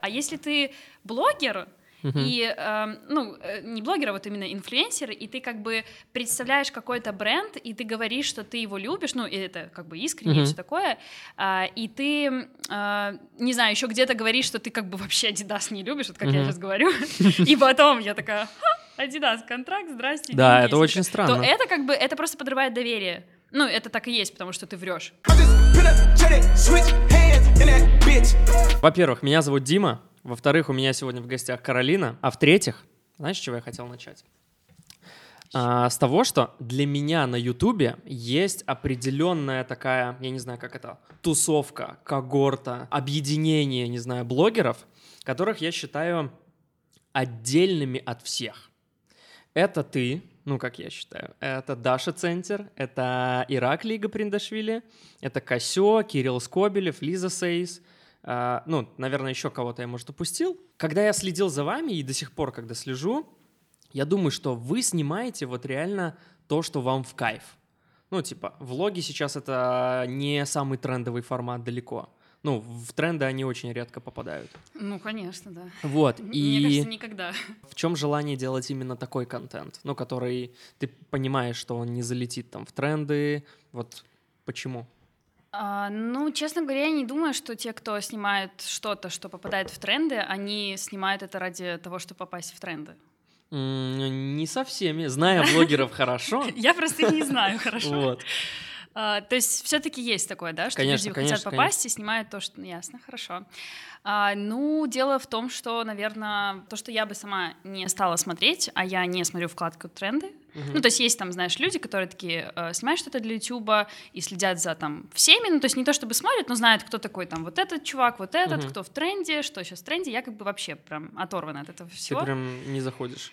А если ты блогер, и, э, ну, э, не блогер, а вот именно инфлюенсер, и ты как бы представляешь какой-то бренд, и ты говоришь, что ты его любишь, ну, и это как бы искренне, uh-huh. все такое, э, и ты, э, не знаю, еще где-то говоришь, что ты как бы вообще Adidas не любишь, вот как uh-huh. я сейчас говорю, и потом я такая, Adidas, контракт, здрасте. Да, это очень странно. То это как бы, это просто подрывает доверие. Ну, это так и есть, потому что ты врешь. Во-первых, меня зовут Дима. Во-вторых, у меня сегодня в гостях Каролина. А в-третьих, знаешь, с чего я хотел начать? А, с того, что для меня на Ютубе есть определенная такая, я не знаю, как это, тусовка, когорта, объединение, не знаю, блогеров, которых я считаю отдельными от всех. Это ты, ну, как я считаю, это Даша Центр, это Ирак Лига Приндашвили, это Косё, Кирилл Скобелев, Лиза Сейс — а, ну, наверное, еще кого-то я, может, упустил. Когда я следил за вами и до сих пор, когда слежу, я думаю, что вы снимаете вот реально то, что вам в кайф. Ну, типа, влоги сейчас это не самый трендовый формат далеко. Ну, в тренды они очень редко попадают. Ну, конечно, да. Вот, Мне и... кажется, никогда. В чем желание делать именно такой контент? Ну, который ты понимаешь, что он не залетит там в тренды. Вот почему? А, ну, честно говоря, я не думаю, что те, кто снимает что-то, что попадает в тренды, они снимают это ради того, чтобы попасть в тренды. Не со всеми. Зная блогеров хорошо. Я просто их не знаю хорошо. Вот. А, то есть все-таки есть такое, да, что люди хотят попасть и снимают то, что... Ясно, хорошо. А, ну, дело в том, что, наверное, то, что я бы сама не стала смотреть, а я не смотрю вкладку тренды. Угу. Ну, то есть есть там, знаешь, люди, которые такие э, снимают что-то для Ютуба и следят за там всеми, ну, то есть не то чтобы смотрят, но знают, кто такой там вот этот чувак, вот этот, угу. кто в тренде, что сейчас в тренде, я как бы вообще прям оторвана от этого всего. Ты прям не заходишь.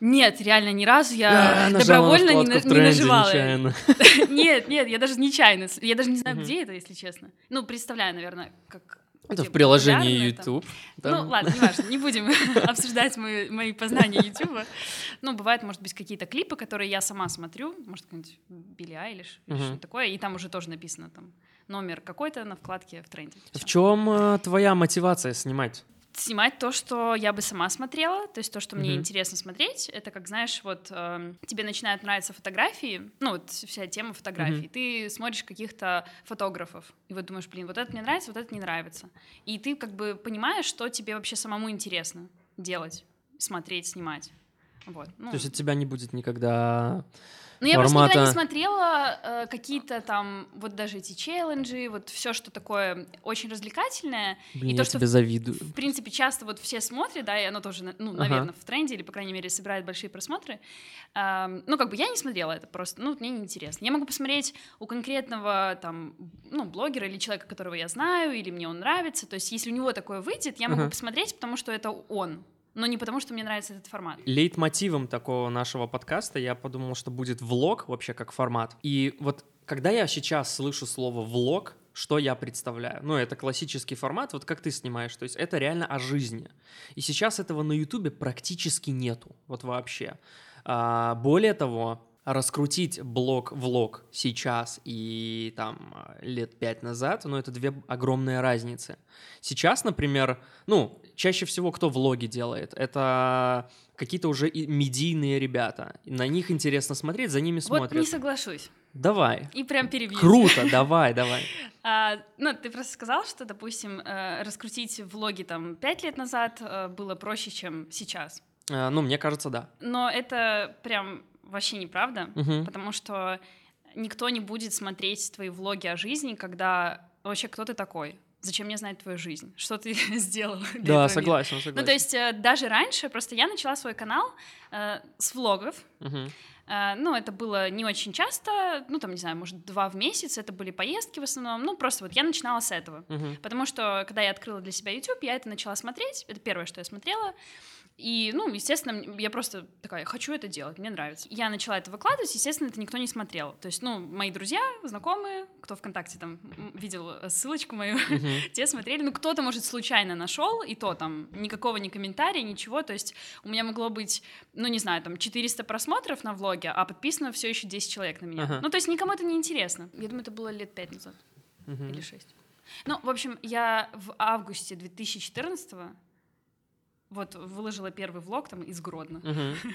Нет, реально ни разу я а, добровольно не, на, не нажимала. Нечаянно. Нет, нет, я даже нечаянно. Я даже не знаю, где это, если честно. Ну, представляю, наверное, как это в приложении YouTube. Там. Ну ладно, не важно, не будем обсуждать мои, мои познания YouTube. Ну, бывает, может быть, какие-то клипы, которые я сама смотрю, может, какой-нибудь Билли Айлиш или что-то такое, и там уже тоже написано там номер какой-то на вкладке в тренде. В чем э, твоя мотивация снимать? Снимать то, что я бы сама смотрела, то есть то, что mm-hmm. мне интересно смотреть. Это как, знаешь, вот э, тебе начинают нравиться фотографии, ну вот вся тема фотографий. Mm-hmm. Ты смотришь каких-то фотографов и вот думаешь, блин, вот это мне нравится, вот это не нравится. И ты как бы понимаешь, что тебе вообще самому интересно делать, смотреть, снимать. Вот. Ну. То есть от тебя не будет никогда ну, я просто никогда не смотрела э, какие-то там, вот даже эти челленджи, вот все, что такое очень развлекательное. Блин, и то, я что, тебе завидую. В принципе, часто вот все смотрят, да, и оно тоже, ну, наверное, ага. в тренде, или, по крайней мере, собирает большие просмотры. Э, ну, как бы я не смотрела это просто, ну, мне неинтересно. Я могу посмотреть у конкретного, там, ну, блогера или человека, которого я знаю, или мне он нравится. То есть, если у него такое выйдет, я могу ага. посмотреть, потому что это он но не потому, что мне нравится этот формат. Лейтмотивом такого нашего подкаста я подумал, что будет влог вообще как формат. И вот когда я сейчас слышу слово влог, что я представляю? Ну, это классический формат, вот как ты снимаешь, то есть это реально о жизни. И сейчас этого на Ютубе практически нету, вот вообще. А, более того, раскрутить блог-влог сейчас и там лет пять назад, ну, это две огромные разницы. Сейчас, например, ну, чаще всего кто влоги делает? Это какие-то уже медийные ребята. На них интересно смотреть, за ними смотрят. Вот не соглашусь. Давай. И прям перебью. Круто, давай, давай. А, ну, ты просто сказал, что, допустим, э, раскрутить влоги там пять лет назад э, было проще, чем сейчас. А, ну, мне кажется, да. Но это прям вообще неправда, угу. потому что никто не будет смотреть твои влоги о жизни, когда вообще кто ты такой. Зачем мне знать твою жизнь? Что ты сделал? Да, согласен, согласен. Ну, то есть э, даже раньше, просто я начала свой канал э, с влогов. Угу. Э, ну, это было не очень часто, ну, там, не знаю, может, два в месяц, это были поездки в основном, ну, просто вот я начинала с этого. Угу. Потому что, когда я открыла для себя YouTube, я это начала смотреть, это первое, что я смотрела, и, ну, естественно, я просто такая, хочу это делать, мне нравится. Я начала это выкладывать, естественно, это никто не смотрел. То есть, ну, мои друзья, знакомые, кто ВКонтакте там видел э, ссылочку мою, uh-huh. те смотрели. Ну, кто-то, может, случайно нашел, и то там никакого ни комментария, ничего. То есть у меня могло быть, ну, не знаю, там 400 просмотров на влоге, а подписано все еще 10 человек на меня. Uh-huh. Ну, то есть никому это не интересно. Я думаю, это было лет 5 назад uh-huh. или 6. Ну, в общем, я в августе 2014 вот выложила первый влог там из Гродно. Мгм.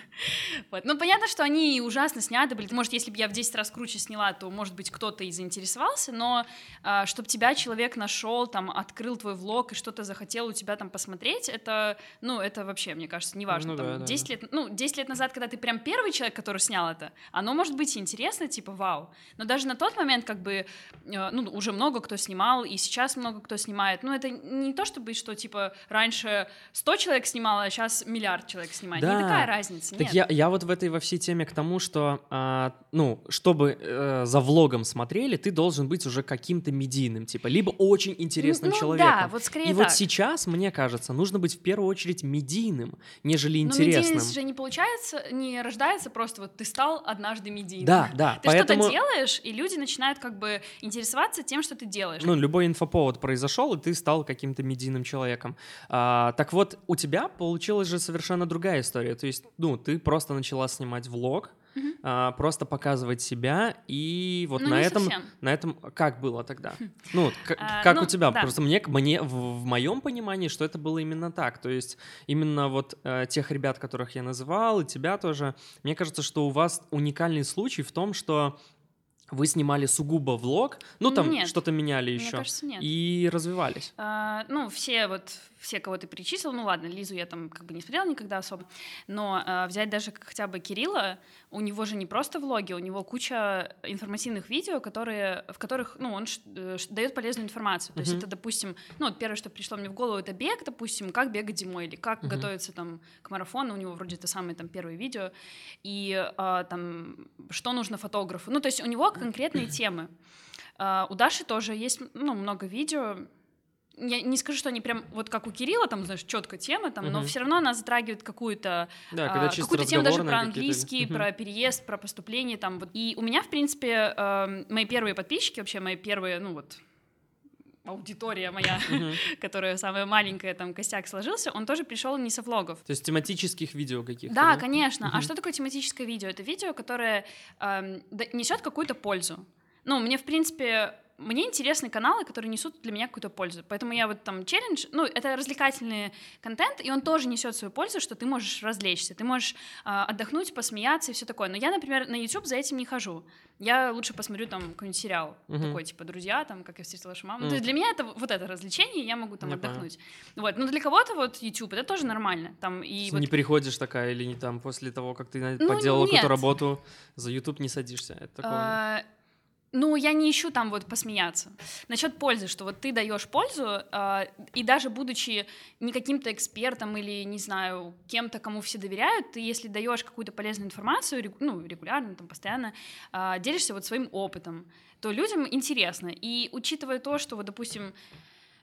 Вот. Ну, понятно, что они ужасно сняты были. Может, если бы я в 10 раз круче сняла, то, может быть, кто-то и заинтересовался, но чтобы тебя человек нашел, там, открыл твой влог и что-то захотел у тебя там посмотреть, это, ну, это вообще, мне кажется, неважно. Ну там, да, да, 10 лет, ну, 10 лет назад, когда ты прям первый человек, который снял это, оно может быть интересно, типа, вау. Но даже на тот момент, как бы, э, ну, уже много кто снимал, и сейчас много кто снимает. Ну, это не то, чтобы, что, типа, раньше 100 человек снимало, а сейчас миллиард человек снимает. Да. Не такая разница, Так нет. я, я вот в этой во всей теме к тому, что, а, ну, чтобы э, за влогом смотрели, ты должен быть уже каким-то медийным, типа, либо очень интересным ну, человеком. да, вот скорее И так. вот сейчас, мне кажется, нужно быть в первую очередь медийным, нежели Но интересным. медийность же не получается, не рождается просто вот ты стал однажды медийным. Да, да, Ты поэтому... что-то делаешь, и люди начинают как бы интересоваться тем, что ты делаешь. Ну, любой инфоповод произошел, и ты стал каким-то медийным человеком. А, так вот, у тебя получилась же совершенно другая история. То есть, ну, ты просто начала снимать влог, а, просто показывать себя, и вот Ну, на этом, совсем. на этом как было тогда? Ну, к- А, как ну, у тебя? да. Просто мне, мне в, в моем понимании, что это было именно так. То есть именно вот э, тех ребят, которых я называл, и тебя тоже. Мне кажется, что у вас уникальный случай в том, что вы снимали сугубо влог, ну там Нет. что-то меняли еще, кажется, нет. и развивались. А, ну, все вот, все, кого ты перечислил, ну ладно, Лизу я там как бы не смотрела никогда особо, но а, взять даже хотя бы Кирилла, у него же не просто влоги, у него куча информативных видео, которые, в которых, ну, он дает полезную информацию. То есть Мгм. это, допустим, ну, вот первое, что пришло мне в голову, это бег, допустим, как бегать зимой, или как Мгм. готовиться там к марафону, у него вроде это самое там первое видео, и а, там, что нужно фотографу. Ну, то есть у него конкретные темы. А, у Даши тоже есть, ну, много видео, я не скажу, что они прям вот как у Кирилла, там, знаешь, четко тема, там, но все равно она затрагивает какую-то Да, а, какую-то тему даже про английский, про переезд, про поступление там. Вот. И у меня, в принципе, эм, мои первые подписчики, вообще мои первые, ну вот аудитория моя, которая самая маленькая, там костяк сложился, он тоже пришел не со влогов. То есть тематических видео каких-то, Да, конечно. А что такое тематическое видео? Это видео, которое эм, да- несет какую-то пользу. Ну, мне, в принципе, мне интересны каналы, которые несут для меня какую-то пользу. Поэтому я вот там челлендж, ну, это развлекательный контент, и он тоже несет свою пользу, что ты можешь развлечься, ты можешь а, отдохнуть, посмеяться и все такое. Но я, например, на YouTube за этим не хожу. Я лучше посмотрю там какой-нибудь сериал, Мгм. такой, типа, «Друзья», там, «Как я встретила вашу маму». Мгм. То есть для меня это вот это развлечение, я могу там Я понял. отдохнуть. Вот. Но для кого-то вот YouTube это тоже нормально. Там, и вот Не приходишь такая или не там после того, как ты Ну, поделала какую-то работу, за YouTube не садишься. Это такого нет. А, Ну, я не ищу там вот посмеяться. Насчет пользы, что вот ты даешь пользу, а, и даже будучи не каким-то экспертом или, не знаю, кем-то, кому все доверяют, ты, если даешь какую-то полезную информацию, ну, регулярно, там, постоянно, а, делишься вот своим опытом, то людям интересно. И учитывая то, что вот, допустим,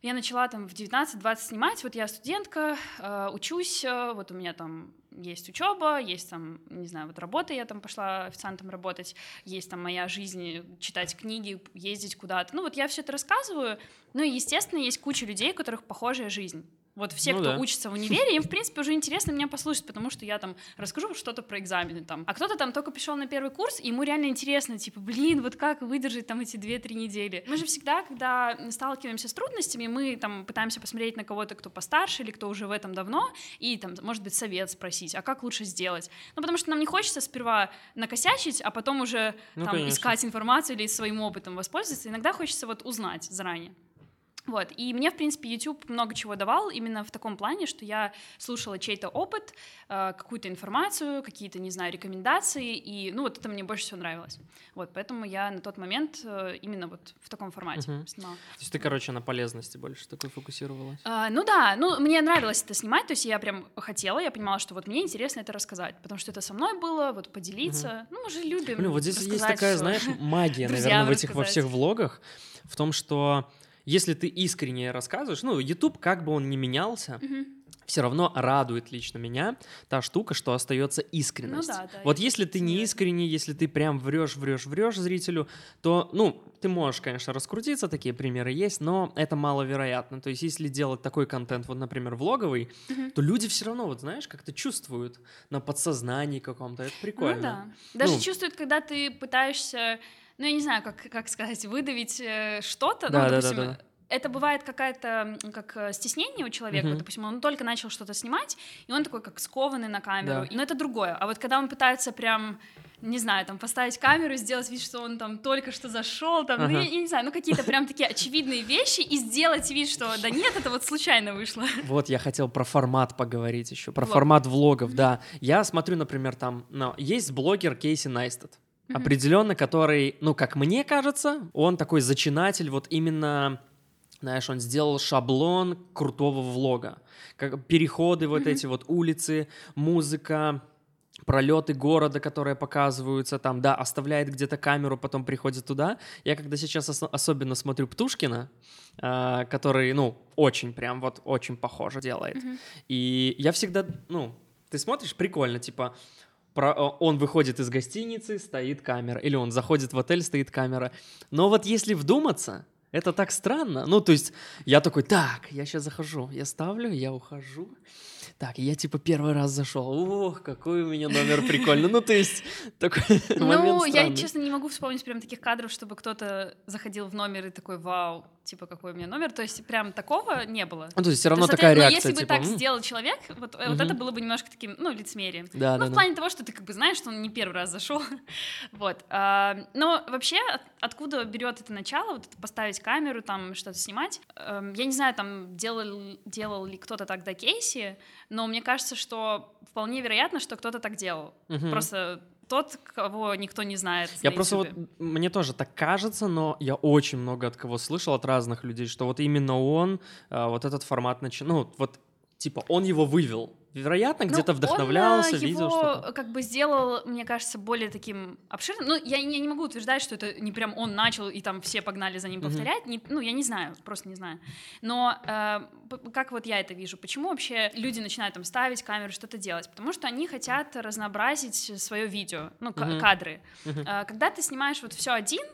я начала там в 19-20 снимать, вот я студентка, э, учусь, э, вот у меня там есть учеба, есть там, не знаю, вот работа, я там пошла официантом работать, есть там моя жизнь, читать книги, ездить куда-то. Ну вот я все это рассказываю, ну и, естественно, есть куча людей, у которых похожая жизнь. Вот все, Ну кто да. учится в универе, им, в принципе, уже интересно меня послушать, потому что я там расскажу что-то про экзамены там. А кто-то там только пришел на первый курс, и ему реально интересно, типа, блин, вот как выдержать там эти 2-3 недели. Мы же всегда, когда сталкиваемся с трудностями, мы там пытаемся посмотреть на кого-то, кто постарше или кто уже в этом давно, и там, может быть, совет спросить, а как лучше сделать. Ну, потому что нам не хочется сперва накосячить, а потом уже Ну, там конечно. искать информацию или своим опытом воспользоваться. Иногда хочется вот узнать заранее. Вот, и мне, в принципе, YouTube много чего давал именно в таком плане, что я слушала чей-то опыт, э, какую-то информацию, какие-то, не знаю, рекомендации, и, ну, вот это мне больше всего нравилось. Вот, поэтому я на тот момент э, именно вот в таком формате Мгм. снимала. То есть ты, короче, на полезности больше такой фокусировалась. А, ну да, ну мне нравилось это снимать, то есть я прям хотела, я понимала, что вот мне интересно это рассказать, потому что это со мной было, вот поделиться. Ну, мы же любим. Блин, вот здесь есть такая, всё. знаешь, магия, наверное, в этих во всех влогах, в том, что если ты искренне рассказываешь, ну, YouTube, как бы он ни менялся, Мгм. все равно радует лично меня та штука, что остается искренность. Ну да, да, вот если ты не искренний, если ты прям врешь, врешь, врешь зрителю, то, ну, ты можешь, конечно, раскрутиться, такие примеры есть, но это маловероятно. То есть, если делать такой контент, вот, например, влоговый, Мгм. то люди все равно, вот знаешь, как-то чувствуют на подсознании каком-то. Это прикольно. Ну да. Даже Ну. чувствуют, когда ты пытаешься, ну я не знаю, как, как сказать, выдавить э, что-то, Да, ну, да, да, допустим, да. это бывает какая-то как э, стеснение у человека, mm-hmm. допустим, он только начал что-то снимать, и он такой как скованный на камеру, да. но это другое. А вот когда он пытается прям не знаю, там поставить камеру, сделать вид, что он там только что зашел, там, ага. ну, я, я не знаю, ну какие-то прям такие очевидные вещи и сделать вид, что да нет, это вот случайно вышло. Вот я хотел про формат поговорить еще, про Влог. формат влогов, да. Я смотрю, например, там, ну, есть блогер Кейси Найстед. Mm-hmm. Определенно, который, ну, как мне кажется, он такой зачинатель вот именно знаешь, он сделал шаблон крутого влога. Как переходы вот mm-hmm. эти вот улицы, музыка, пролеты города, которые показываются там, да, оставляет где-то камеру, потом приходит туда. Я когда сейчас ос- особенно смотрю Птушкина, э, который, ну, очень прям вот очень похоже делает. Mm-hmm. И я всегда, ну, ты смотришь, прикольно, типа, про, он выходит из гостиницы, стоит камера, или он заходит в отель, стоит камера. Но вот если вдуматься, это так странно. Ну, то есть я такой, так, я сейчас захожу, я ставлю, я ухожу. Так, я типа первый раз зашел. Ох, какой у меня номер прикольный. Ну, то есть такой Ну, я, честно, не могу вспомнить прям таких кадров, чтобы кто-то заходил в номер и такой, вау, типа, какой у меня номер. То есть прям такого не было. Ну, то есть все равно такая реакция, если бы типа, так сделал человек, вот, вот это было бы немножко таким, ну, лицемерием. Да, ну, в плане того, что ты как бы знаешь, что он не первый раз зашел. вот. А, но вообще, откуда берет это начало, вот это поставить камеру, там что-то снимать, эм, я не знаю, там делал, делал ли кто-то тогда кейси, но мне кажется, что вполне вероятно, что кто-то так делал. Угу. Просто тот, кого никто не знает. Я просто вот, мне тоже так кажется, но я очень много от кого слышал, от разных людей, что вот именно он, а, вот этот формат начал, ну вот, типа, он его вывел, вероятно, ну, где-то вдохновлялся, он, видел что-то. как бы сделал, мне кажется, более таким обширным. Ну, я, я не могу утверждать, что это не прям он начал, и там все погнали за ним повторять. Mm-hmm. Не, ну, я не знаю, просто не знаю. Но э, как вот я это вижу? Почему вообще люди начинают там ставить камеру, что-то делать? Потому что они хотят разнообразить свое видео, ну, mm-hmm. кадры. Mm-hmm. Э, когда ты снимаешь вот все один,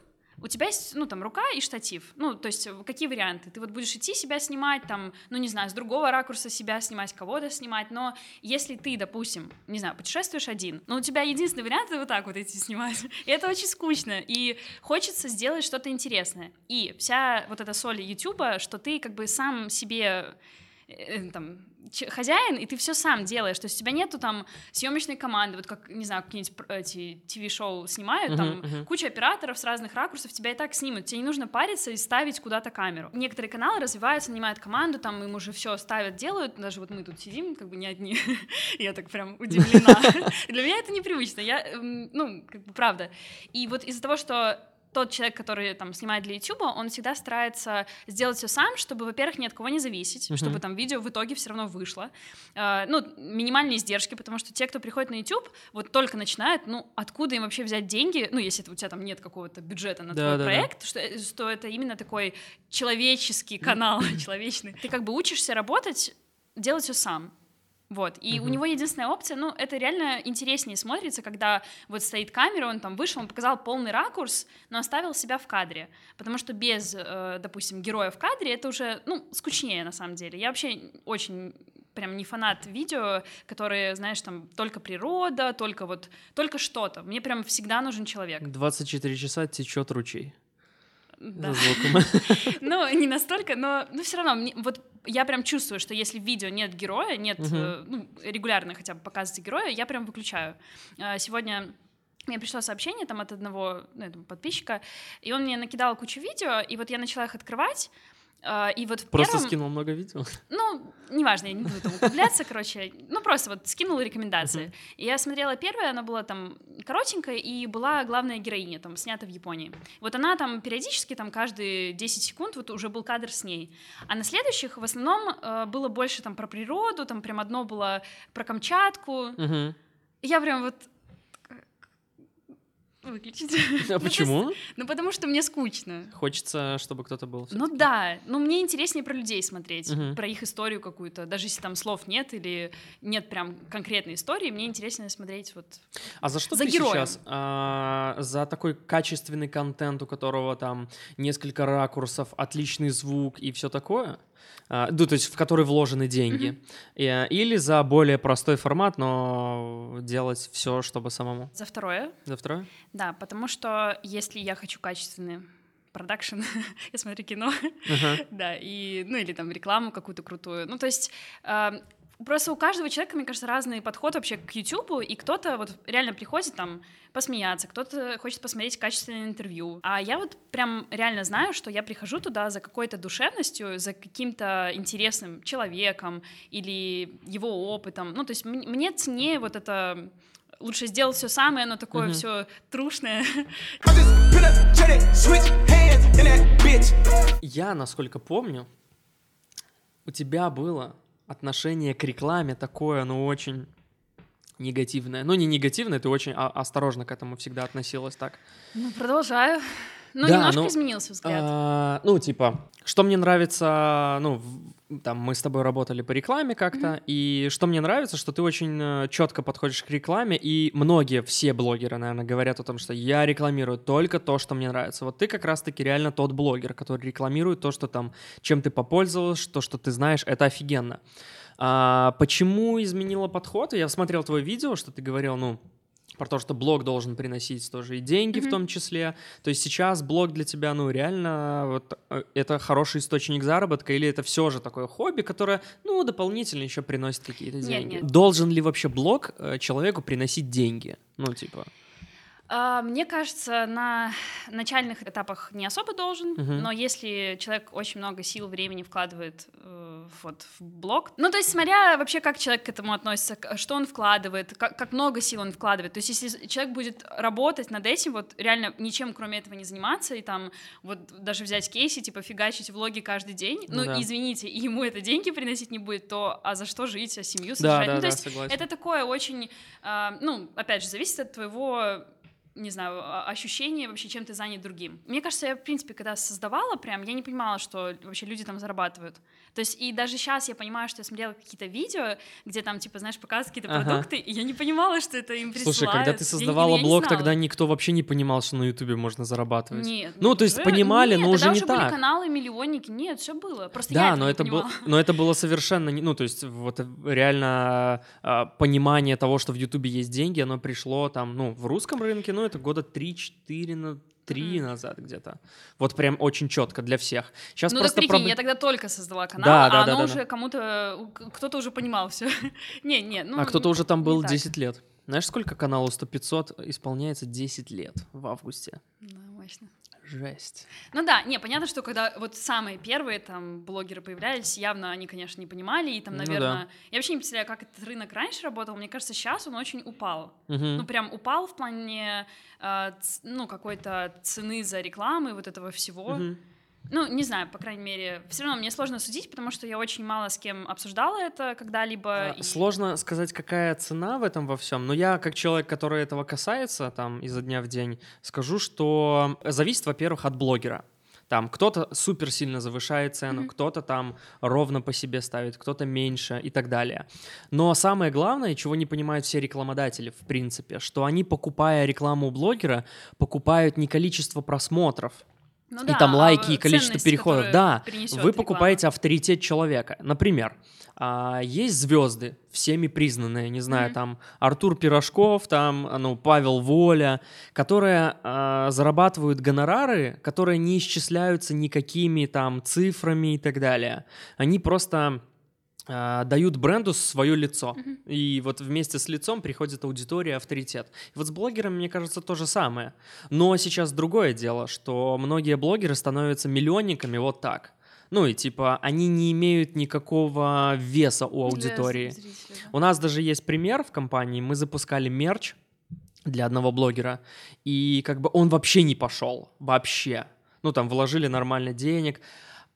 у тебя есть, ну, там, рука и штатив. Ну, то есть, какие варианты? Ты вот будешь идти себя снимать, там, ну, не знаю, с другого ракурса себя снимать, кого-то снимать, но если ты, допустим, не знаю, путешествуешь один, но у тебя единственный вариант — это вот так вот идти снимать. И это очень скучно, и хочется сделать что-то интересное. И вся вот эта соль Ютуба, что ты как бы сам себе э, там, хозяин, и ты все сам делаешь. То есть у тебя нету там съемочной команды, вот как, не знаю, какие-нибудь эти ТВ-шоу снимают, uh-huh, там uh-huh. куча операторов с разных ракурсов, тебя и так снимут. Тебе не нужно париться и ставить куда-то камеру. Некоторые каналы развиваются, нанимают команду, там им уже все ставят, делают. Даже вот мы тут сидим, как бы не одни. Я так прям удивлена. Для меня это непривычно. Я, ну, как бы правда. И вот из-за того, что тот человек, который там снимает для YouTube, он всегда старается сделать все сам, чтобы, во-первых, ни от кого не зависеть, uh-huh. чтобы там видео в итоге все равно вышло. Э, ну, минимальные издержки, потому что те, кто приходит на YouTube, вот только начинают, ну, откуда им вообще взять деньги, ну, если у тебя там нет какого-то бюджета на да, твой да, проект, да. Что, что это именно такой человеческий канал, человечный. Ты как бы учишься работать, делать все сам. Вот. И uh-huh. у него единственная опция, ну, это реально интереснее смотрится, когда вот стоит камера, он там вышел, он показал полный ракурс, но оставил себя в кадре. Потому что без, э, допустим, героя в кадре это уже, ну, скучнее на самом деле. Я вообще очень прям не фанат видео, которые, знаешь, там только природа, только вот, только что-то. Мне прям всегда нужен человек. 24 часа течет ручей. Да. Ну, не настолько, но, но все равно, мне, вот я прям чувствую, что если в видео нет героя, нет uh-huh. ну, регулярно хотя бы показывается героя, я прям выключаю. А, сегодня мне пришло сообщение там от одного ну, подписчика, и он мне накидал кучу видео, и вот я начала их открывать, и вот просто первом... скинул много видео? Ну, неважно, я не буду там углубляться, короче. Ну, просто вот скинула рекомендации. Uh-huh. И я смотрела первое, она была там коротенькая, и была главная героиня, там, снята в Японии. Вот она там периодически, там, каждые 10 секунд вот уже был кадр с ней. А на следующих в основном э, было больше там про природу, там прям одно было про Камчатку. Uh-huh. Я прям вот выключить. А почему? Ну, потому что мне скучно. Хочется, чтобы кто-то был. Ну да, ну мне интереснее про людей смотреть, угу. про их историю какую-то. Даже если там слов нет или нет прям конкретной истории, мне интереснее смотреть вот А за что за ты героем. сейчас? А, за такой качественный контент, у которого там несколько ракурсов, отличный звук и все такое? А, ну, то есть в который вложены деньги, mm-hmm. или за более простой формат, но делать все, чтобы самому. За второе. За второе? Да, потому что если я хочу качественный продакшн, я смотрю кино, uh-huh. да, и, ну, или там рекламу какую-то крутую. Ну, то есть э, просто у каждого человека, мне кажется, разный подход вообще к YouTube, и кто-то вот реально приходит там посмеяться, кто-то хочет посмотреть качественное интервью. А я вот прям реально знаю, что я прихожу туда за какой-то душевностью, за каким-то интересным человеком или его опытом. Ну, то есть мне ценнее вот это лучше сделать все самое, оно такое mm-hmm. все трушное. Я, насколько помню, у тебя было отношение к рекламе такое, ну, очень негативное. Ну, не негативное, ты очень осторожно к этому всегда относилась так. Ну, продолжаю. Ну, да, немножко ну, изменился взгляд. А, ну, типа, что мне нравится, ну, там, мы с тобой работали по рекламе как-то, mm-hmm. и что мне нравится, что ты очень э, четко подходишь к рекламе, и многие, все блогеры, наверное, говорят о том, что я рекламирую только то, что мне нравится. Вот ты как раз-таки реально тот блогер, который рекламирует то, что там, чем ты попользовался, то, что ты знаешь, это офигенно. А, почему изменила подход? Я смотрел твое видео, что ты говорил, ну, про то, что блог должен приносить тоже и деньги mm-hmm. в том числе. То есть сейчас блог для тебя, ну, реально, вот э, это хороший источник заработка или это все же такое хобби, которое, ну, дополнительно еще приносит какие-то деньги? Нет, нет. Должен ли вообще блог э, человеку приносить деньги? Ну, типа... А, мне кажется, на начальных этапах не особо должен, uh-huh. но если человек очень много сил, времени вкладывает э, вот в блог, ну то есть смотря вообще как человек к этому относится, что он вкладывает, как, как много сил он вкладывает, то есть если человек будет работать над этим, вот реально ничем кроме этого не заниматься и там вот даже взять кейси, типа фигачить влоги каждый день, ну, ну да. извините, и ему это деньги приносить не будет, то а за что жить, а семью содержать? Да, да, ну, то да, есть согласен. это такое очень, э, ну опять же зависит от твоего не знаю, а, ощущение вообще, чем ты занят другим. Мне кажется, я, в принципе, когда создавала прям, я не понимала, что вообще люди там зарабатывают. То есть и даже сейчас я понимаю, что я смотрела какие-то видео, где там, типа, знаешь, показывают какие-то ага. продукты, и я не понимала, что это им присылают. Слушай, когда ты создавала я, блог, тогда никто вообще не понимал, что на Ютубе можно зарабатывать. Нет. Ну, то есть уже, понимали, нет, но уже не уже так. были каналы, миллионники, нет, все было. Просто да, я но это было, но это было совершенно, не, ну, то есть вот реально а, понимание того, что в Ютубе есть деньги, оно пришло там, ну, в русском рынке, ну, это года 3-4 на три mm. назад где-то. Вот прям очень четко для всех. Сейчас ну просто так прикинь, проб... я тогда только создала канал, да, да, а да, оно да, уже да. кому-то, кто-то уже понимал все. не, не, ну... А кто-то уже там был 10 лет. Знаешь, сколько каналу 100-500 исполняется 10 лет в августе? Да, мощно. Жесть. Ну да, не, понятно, что когда вот самые первые там блогеры появлялись, явно они, конечно, не понимали, и там, наверное... Ну, да. Я вообще не представляю, как этот рынок раньше работал, мне кажется, сейчас он очень упал. Угу. Ну прям упал в плане, э, ну, какой-то цены за рекламы, вот этого всего. Угу. Ну, не знаю, по крайней мере, все равно мне сложно судить, потому что я очень мало с кем обсуждала это когда-либо. А, и... Сложно сказать, какая цена в этом во всем, но я, как человек, который этого касается, там, изо дня в день, скажу, что зависит, во-первых, от блогера. Там кто-то супер сильно завышает цену, mm-hmm. кто-то там ровно по себе ставит, кто-то меньше и так далее. Но самое главное, чего не понимают все рекламодатели, в принципе, что они, покупая рекламу у блогера, покупают не количество просмотров, ну, и да, там лайки, и количество переходов. Да, вы покупаете реклама. авторитет человека. Например, а, есть звезды, всеми признанные, не знаю, mm-hmm. там Артур Пирожков, там, ну, Павел Воля, которые а, зарабатывают гонорары, которые не исчисляются никакими там цифрами и так далее. Они просто а, дают бренду свое лицо. Mm-hmm. И вот вместе с лицом приходит аудитория, авторитет. И вот с блогерами, мне кажется, то же самое. Но сейчас другое дело, что многие блогеры становятся миллионниками вот так. Ну и типа они не имеют никакого веса у аудитории. Зрителя. У нас даже есть пример в компании. Мы запускали мерч для одного блогера, и как бы он вообще не пошел. Вообще. Ну там вложили нормально денег.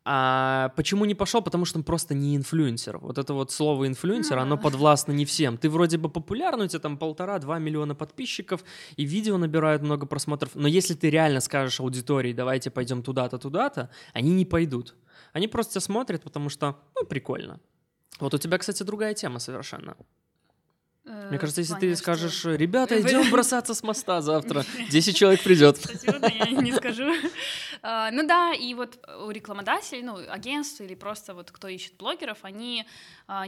А почему не пошел? Потому что он просто не инфлюенсер. Вот это вот слово инфлюенсер, оно подвластно не всем. Ты вроде бы популярный, у тебя там полтора-два миллиона подписчиков, и видео набирают много просмотров. Но если ты реально скажешь аудитории, давайте пойдем туда-то, туда-то, они не пойдут. Они просто тебя смотрят, потому что, ну, прикольно. Вот у тебя, кстати, другая тема совершенно. Э, Э, Мне кажется, если ты скажешь, ребята, идем бросаться с моста завтра, 10 человек придет. Вот я не скажу. А, Ну да, и вот у рекламодателей, ну, агентств или просто вот кто ищет блогеров, они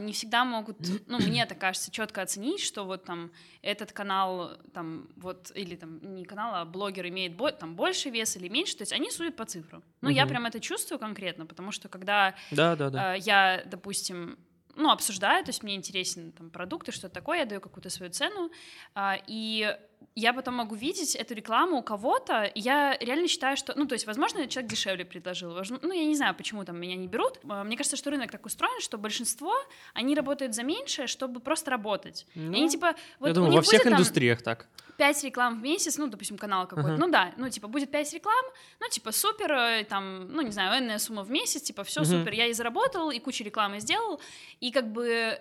не всегда могут, ну, мне так кажется, четко оценить, что вот там этот канал, там, вот, или там не канал, а блогер имеет там больше вес или меньше, то есть они судят по цифрам. Ну, я прям это чувствую конкретно, потому что когда Да, да, да. я, допустим, ну, обсуждаю, то есть мне интересен там продукт и что-то такое, я даю какую-то свою цену, а, и я потом могу видеть эту рекламу у кого-то, и я реально считаю, что, ну, то есть, возможно, человек дешевле предложил, ну, я не знаю, почему там меня не берут. А, Мне кажется, что рынок так устроен, что большинство, они работают за меньшее, чтобы просто работать. И Ну, они, типа, вот Я думаю, во всех будет там индустриях так. 5 реклам в месяц, ну, допустим, канал какой-то, Ага. ну да, ну, типа, будет 5 реклам, ну, типа, супер, э, там, ну, не знаю, энная сумма в месяц, типа, все Мгм. супер, я и заработал, и кучу рекламы сделал, и как бы,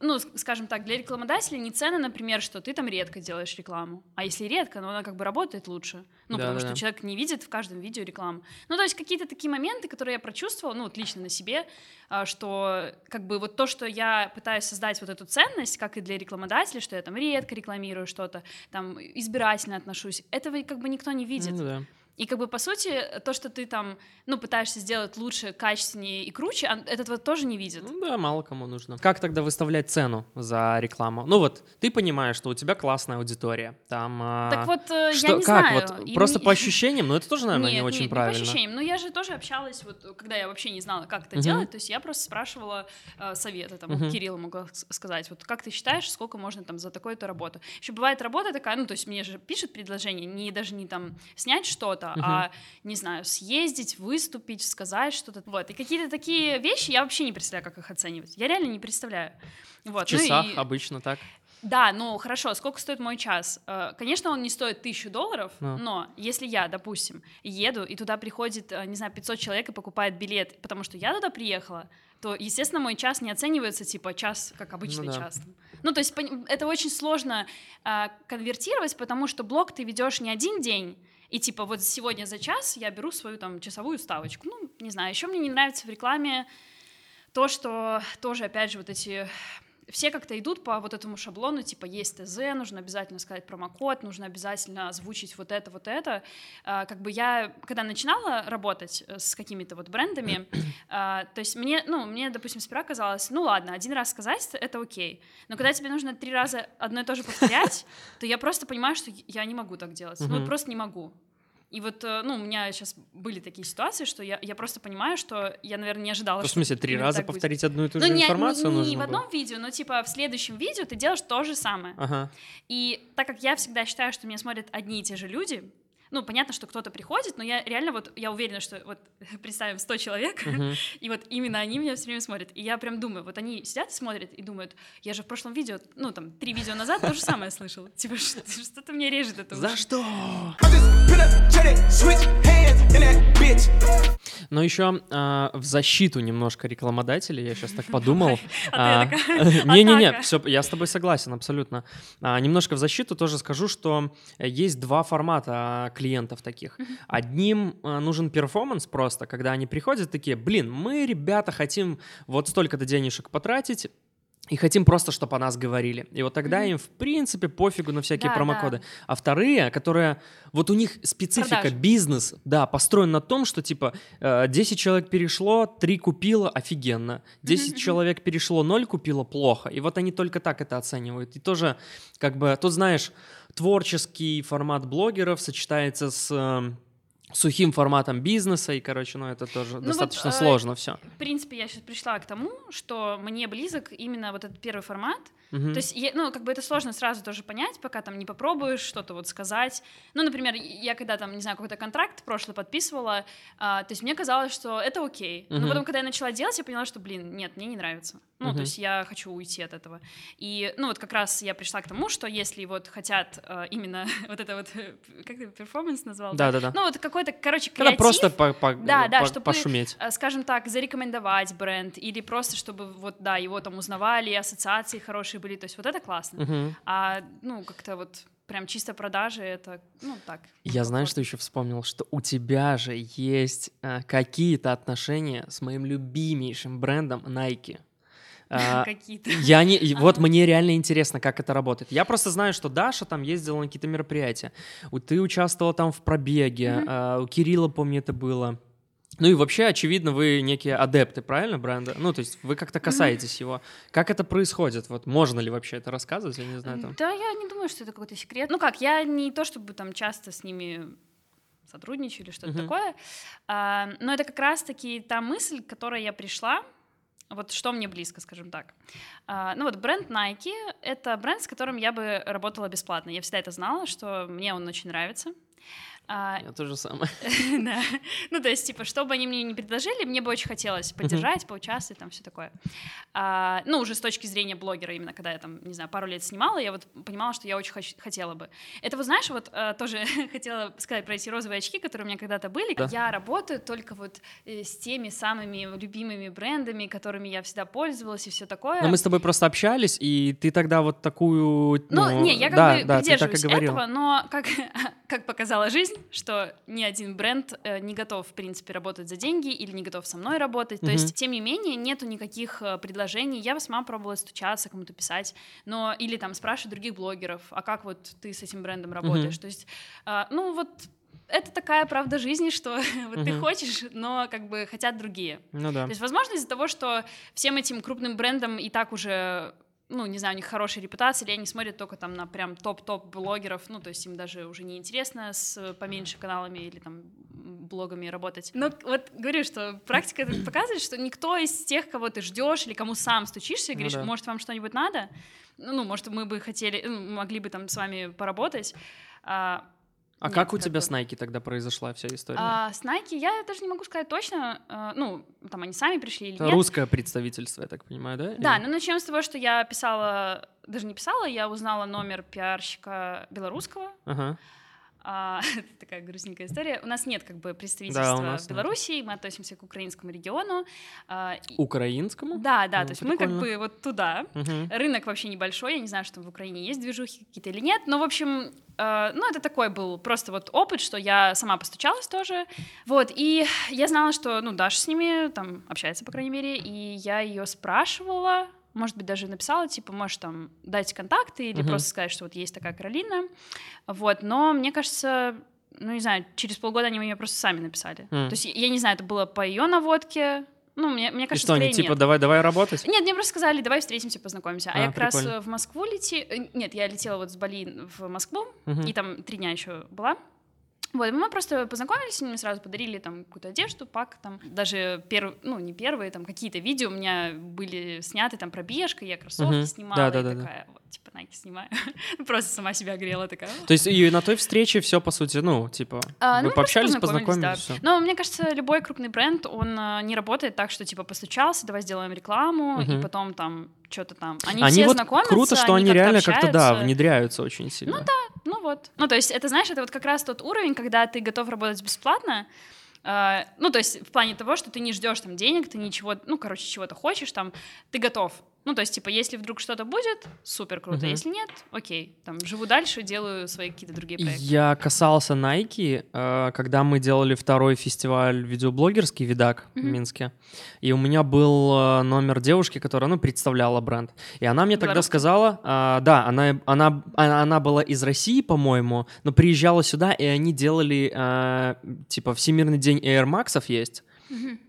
ну, скажем так, для рекламодателя не ценно, например, что ты там редко делаешь рекламу, а если редко, ну, она как бы работает лучше, ну, потому Да-да-да. что человек не видит в каждом видео рекламу. Ну, то есть какие-то такие моменты, которые я прочувствовала, ну, вот лично на себе, а, что как бы вот то, что я пытаюсь создать вот эту ценность, как и для рекламодателя, что я там редко рекламирую что-то, там избирательно отношусь, этого как бы никто не видит. Ну да. И как бы по сути то, что ты там, ну, пытаешься сделать лучше, качественнее и круче, а этого тоже не видят. Ну да, мало кому нужно. Как тогда выставлять цену за рекламу? Ну вот, ты понимаешь, что у тебя классная аудитория. Там. а, Так вот, э, что, я не как? знаю. Вот и просто мне- по ощущениям, но это тоже, наверное, не Нет, очень нет, правильно. по ощущениям. Но я же тоже общалась, вот когда я вообще не знала, как это Мгм. делать, то есть я просто спрашивала э, советы, там, Мгм. вот Кириллу могла сказать, вот как ты считаешь, сколько можно там за такую-то работу. Еще бывает работа такая, ну, то есть мне же пишет предложение, не даже не там снять что-то, а, не знаю, съездить, выступить, сказать что-то. Вот, и какие-то такие вещи я вообще не представляю, как их оценивать. Я реально не представляю. Вот. В ну часах и- обычно так. да, ну хорошо, сколько стоит мой час? Э, Конечно, он не стоит тысячу долларов, Ну. но если я, допустим, еду, и туда приходит, э, не знаю, 500 человек и покупает билет, потому что я туда приехала, то, естественно, мой час не оценивается, типа, час, как обычный да. час. Ну, то есть это очень сложно э, конвертировать, потому что блог ты ведешь не один день, и типа вот сегодня за час я беру свою там часовую ставочку. Ну, не знаю, еще мне не нравится в рекламе то, что тоже, опять же, вот эти все как-то идут по вот этому шаблону, типа есть ТЗ, нужно обязательно сказать промокод, нужно обязательно озвучить вот это, вот это. А, Как бы я, когда начинала работать э, с какими-то вот брендами, а, то есть мне, ну, мне, допустим, сперва казалось, ну ладно, один раз сказать — это окей, но когда тебе нужно три раза одно и то же повторять, то я просто понимаю, что я не могу так делать, ну, просто не могу. И вот, э, ну, у меня сейчас были такие ситуации, что я, я просто понимаю, что я, наверное, не ожидала, Ну, в смысле, три раза так будет. повторить одну и ту Ну, же не, информацию не- не нужно в было? одном видео, но типа в следующем видео ты делаешь то же самое. Ага. И так как я всегда считаю, что меня смотрят одни и те же люди, ну, понятно, что кто-то приходит, но я реально вот, я уверена, что вот представим 100 человек, Мгм. и вот именно они меня все время смотрят. И я прям думаю, вот они сидят и смотрят и думают, я же в прошлом видео, ну, там, три видео назад то же самое слышал. Типа, что- что-то мне режет это За что? Но еще а, в защиту немножко рекламодателей, я сейчас так подумал. А такая, Не-не-не, все, я с тобой согласен абсолютно. А, Немножко в защиту тоже скажу, что э, есть два формата а, клиентов таких. Одним а, нужен перформанс просто, когда они приходят такие, блин, мы, ребята, хотим вот столько-то денежек потратить, и хотим просто, чтобы о нас говорили. И вот тогда им, в принципе, пофигу на всякие Да, промокоды. да. А вторые, которые... Вот у них специфика, Продажи. бизнес, да, построен на том, что, типа, э, 10 человек перешло, 3 купило, офигенно. 10 человек перешло, 0 купило, плохо. И вот они только так это оценивают. И тоже, как бы, тут, знаешь, творческий формат блогеров сочетается с... э, сухим форматом бизнеса, и, короче, ну, это тоже вот, достаточно э, сложно все. В принципе, я сейчас пришла к тому, что мне близок именно вот этот первый формат. Мгм. То есть, я- ну, как бы это сложно сразу тоже понять, пока там не попробуешь что-то вот сказать. Ну, например, я когда там, не знаю, какой-то контракт прошлый подписывала, а, то есть мне казалось, что это окей. Мгм. Но потом, когда я начала делать, я поняла, что, блин, нет, мне не нравится. Ну, Мгм. то есть я хочу уйти от этого. И, ну, вот как раз я пришла к тому, что если вот хотят э, именно вот это вот, э, как ты перформанс назвал? Да-да-да. Ну, вот какой-то, короче, Когда креатив. просто по- по- Да, да, по- чтобы- пошуметь. э, скажем так, зарекомендовать бренд или просто чтобы вот да его там узнавали, ассоциации хорошие были, то есть вот это классно. Мгм. А ну как-то вот прям чисто продажи это ну так. Я знаю, что еще вспомнил, что у тебя же есть э, какие-то отношения с моим любимейшим брендом Nike. А, какие-то. Я не, вот мне реально интересно, как это работает. Я просто знаю, что Даша там ездила на какие-то мероприятия. Ты участвовала там в пробеге, а, у Кирилла, помню, это было. Ну и вообще, очевидно, вы некие адепты, правильно, бренда? Ну, то есть вы как-то касаетесь его. Как это происходит? Вот можно ли вообще это рассказывать? Я не знаю там. Да, я не думаю, что это какой-то секрет. Ну как, я не то чтобы там часто с ними сотрудничаю или что-то Мгм. такое, а, но это как раз-таки та мысль, к которой я пришла, вот что мне близко, скажем так. А, ну вот бренд Nike — это бренд, с которым я бы работала бесплатно. Я всегда это знала, что мне он очень нравится. А, Я то же самое. да. Ну, то есть, типа, что бы они мне не предложили, мне бы очень хотелось поддержать, поучаствовать, там все такое. А, ну, уже с точки зрения блогера, именно когда я там, не знаю, пару лет снимала, я вот понимала, что я очень хоч- хотела бы. Это, вот знаешь, вот э, тоже хотела сказать про эти розовые очки, которые у меня когда-то были. Да. Я работаю только вот э, с теми самыми любимыми брендами, которыми я всегда пользовалась и все такое. Но мы с тобой просто общались, и ты тогда вот такую... Ну, не, я как да, бы да, придерживаюсь этого, но как, как показала жизнь, что ни один бренд э, не готов, в принципе, работать за деньги или не готов со мной работать. То есть, тем не менее, нету никаких э, предложений. Я сама пробовала стучаться, кому-то писать, но или там спрашивать других блогеров, а как вот ты с этим брендом работаешь? То есть, а, ну вот это такая правда жизни, что вот ты Мгм. хочешь, но как бы хотят другие. Ну да. То есть, возможно, из-за того, что всем этим крупным брендам и так уже, ну, не знаю, у них хорошая репутация, или они смотрят только там на прям топ-топ блогеров, ну, то есть им даже уже не интересно с поменьше каналами или там блогами работать. Но вот говорю, что практика показывает, что никто из тех, кого ты ждешь или кому сам стучишься и Ну говоришь, да. может, вам что-нибудь надо? Ну, может, мы бы хотели, ну, могли бы там с вами поработать. А, А нет, как у тебя с Nike тогда произошла вся история? А, с Nike я даже не могу сказать точно, а, ну, там они сами пришли или Это нет. русское представительство, я так понимаю, да? Да, Или- ну начнем с того, что я писала, даже не писала, я узнала номер пиарщика белорусского. Ага. А, это такая грустненькая история. У нас нет как бы Да, представительства нас в нет. Белоруссии, мы относимся к украинскому региону. А, и- Украинскому? Да, да, Ну, то есть мы как прикольно. бы вот туда. Мгм. Рынок вообще небольшой, я не знаю, что в Украине есть движухи какие-то или нет, но, в общем, э, ну, это такой был просто вот опыт, что я сама постучалась тоже, вот, и я знала, что, ну, Даша с ними там общается, по крайней мере, и я ее спрашивала, может быть, даже написала, типа, можешь там дать контакты или Мгм. просто сказать, что вот есть такая Каролина, вот, но мне кажется, ну, не знаю, через полгода они мне просто сами написали, М. то есть я не знаю, это было по ее наводке, ну, мне, мне И кажется, что, они типа, нет. давай, давай работать? Нет, мне просто сказали, давай встретимся, познакомимся. А, А, я как раз прикольно. э, в Москву летела... Нет, я летела вот с Бали в Москву, Мгм. и там три дня еще была. Вот, мы просто познакомились, они мне сразу подарили там какую-то одежду, пак, там, даже первый, ну, не первые, там, какие-то видео у меня были сняты, там, пробежка, я кроссовки Мгм. снимала, Да, и да, да, да. такая, вот, типа, Nike снимаю. Просто сама себя грела такая. То есть и на той встрече все, по сути, ну, типа, А, вы ну, мы просто пообщались, познакомились, да. Но мне кажется, любой крупный бренд, он а, не работает так, что типа постучался, давай сделаем рекламу, Мгм. и потом там что-то там. Они, Они все вот знакомятся, круто, что они, как-то реально как-то, да, внедряются очень сильно. Ну вот. Ну, то есть, это, знаешь, это вот как раз тот уровень, когда ты готов работать бесплатно. э, ну, то есть, в плане того, что ты не ждешь там денег, ты ничего, ну, короче, чего-то хочешь, там, ты готов. Ну, то есть, типа, если вдруг что-то будет, супер круто. Мгм. Если нет, окей. Там, живу дальше, делаю свои какие-то другие проекты. Я касался Nike, э, когда мы делали второй фестиваль видеоблогерский «Видак» в Мгм. Минске. И у меня был э, номер девушки, которая, ну, представляла бренд. И она мне тогда сказала, а, да, она, она, она, она была из России, по-моему, но приезжала сюда, и они делали, э, типа, Всемирный день Air Max'ов есть. Мгм.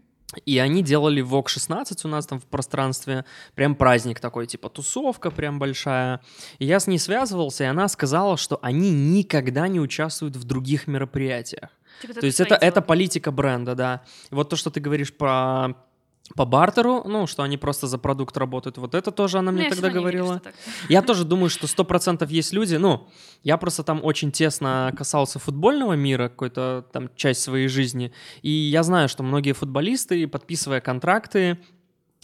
И они делали ВОК 16 у нас там в пространстве, прям праздник такой, типа тусовка прям большая. И я с ней связывался, и она сказала, что они никогда не участвуют в других мероприятиях. Типа, То есть это, это политика бренда, да. И вот то, что ты говоришь про по бартеру, ну, что они просто за продукт работают, вот это тоже она Ну, мне я тогда верю, говорила. так. Я тоже думаю, что сто процентов есть люди, ну, я просто там очень тесно касался футбольного мира, какой-то там часть своей жизни, и я знаю, что многие футболисты, подписывая контракты,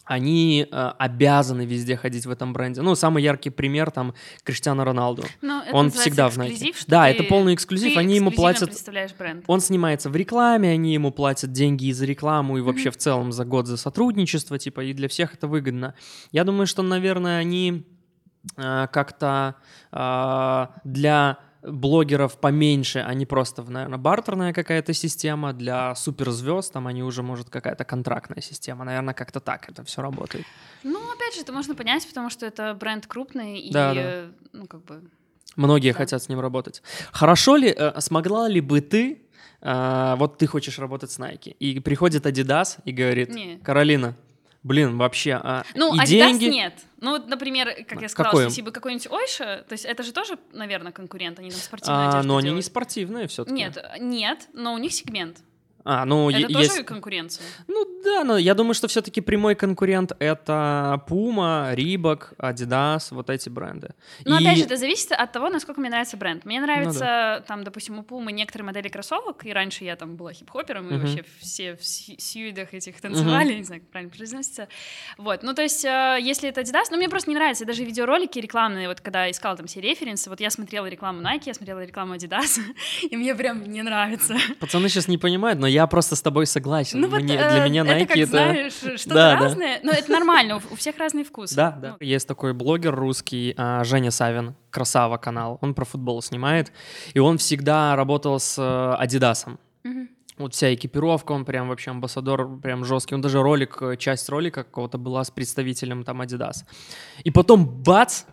они э, обязаны везде ходить в этом бренде. Ну, самый яркий пример там Криштиану Роналду. Ну, это Он всегда в Nike. Да, ты- это полный эксклюзив, ты они ему платят представляешь бренд. он снимается в рекламе, они ему платят деньги и за рекламу, и вообще в целом за год за сотрудничество, типа, и для всех это выгодно. Я думаю, что, наверное, они э, как-то э, для блогеров поменьше, они просто, наверное, бартерная какая-то система. Для суперзвезд там они уже, может, какая-то контрактная система. Наверное, как-то так это все работает. Ну, опять же, это можно понять, потому что это бренд крупный, и, Да, да. ну, как бы... Многие Да. хотят с ним работать. Хорошо ли, э, смогла ли бы ты, э, вот ты хочешь работать с Nike, и приходит Adidas и говорит, Не. Каролина, блин, вообще, а, Ну, и Adidas деньги... нет. Ну, вот, например, как я сказала, если бы какой-нибудь Ойша, то есть это же тоже, наверное, конкурент, они там спортивную А, но они не делают. спортивные все-таки. Нет, нет, но у них сегмент. А, ну, Это е- тоже есть... конкуренция. Ну да, но я думаю, что все-таки прямой конкурент это Puma, Reebok, Adidas, вот эти бренды. Но И- Ну, опять же, это зависит от того, насколько мне нравится бренд. Мне Ну нравится, там, допустим, у Puma некоторые модели кроссовок, и раньше я там была хип-хопером, и Мгм. вообще все в сью- сьюидах этих танцевали, не знаю, как правильно произносится. Вот, ну то есть, э, если это Adidas, ну мне просто не нравится, даже видеоролики рекламные, вот когда искала там все референсы, вот я смотрела рекламу Nike, я смотрела рекламу Adidas, и мне прям не нравится. Пацаны сейчас не понимают, но я просто с тобой согласен. Ну вот Мне- э, для меня Nike это как, знаешь, что-то Да, да. разное, но это нормально, у всех разные вкусы. Да, да. Ну, Есть такой блогер русский, а, Женя Савин, Красава канал. Он про футбол снимает. И он всегда работал с э, Адидасом. Вот вся экипировка, он прям вообще амбассадор, прям жесткий. Он даже ролик, э, часть ролика какого-то была с представителем там Adidas. И потом бац,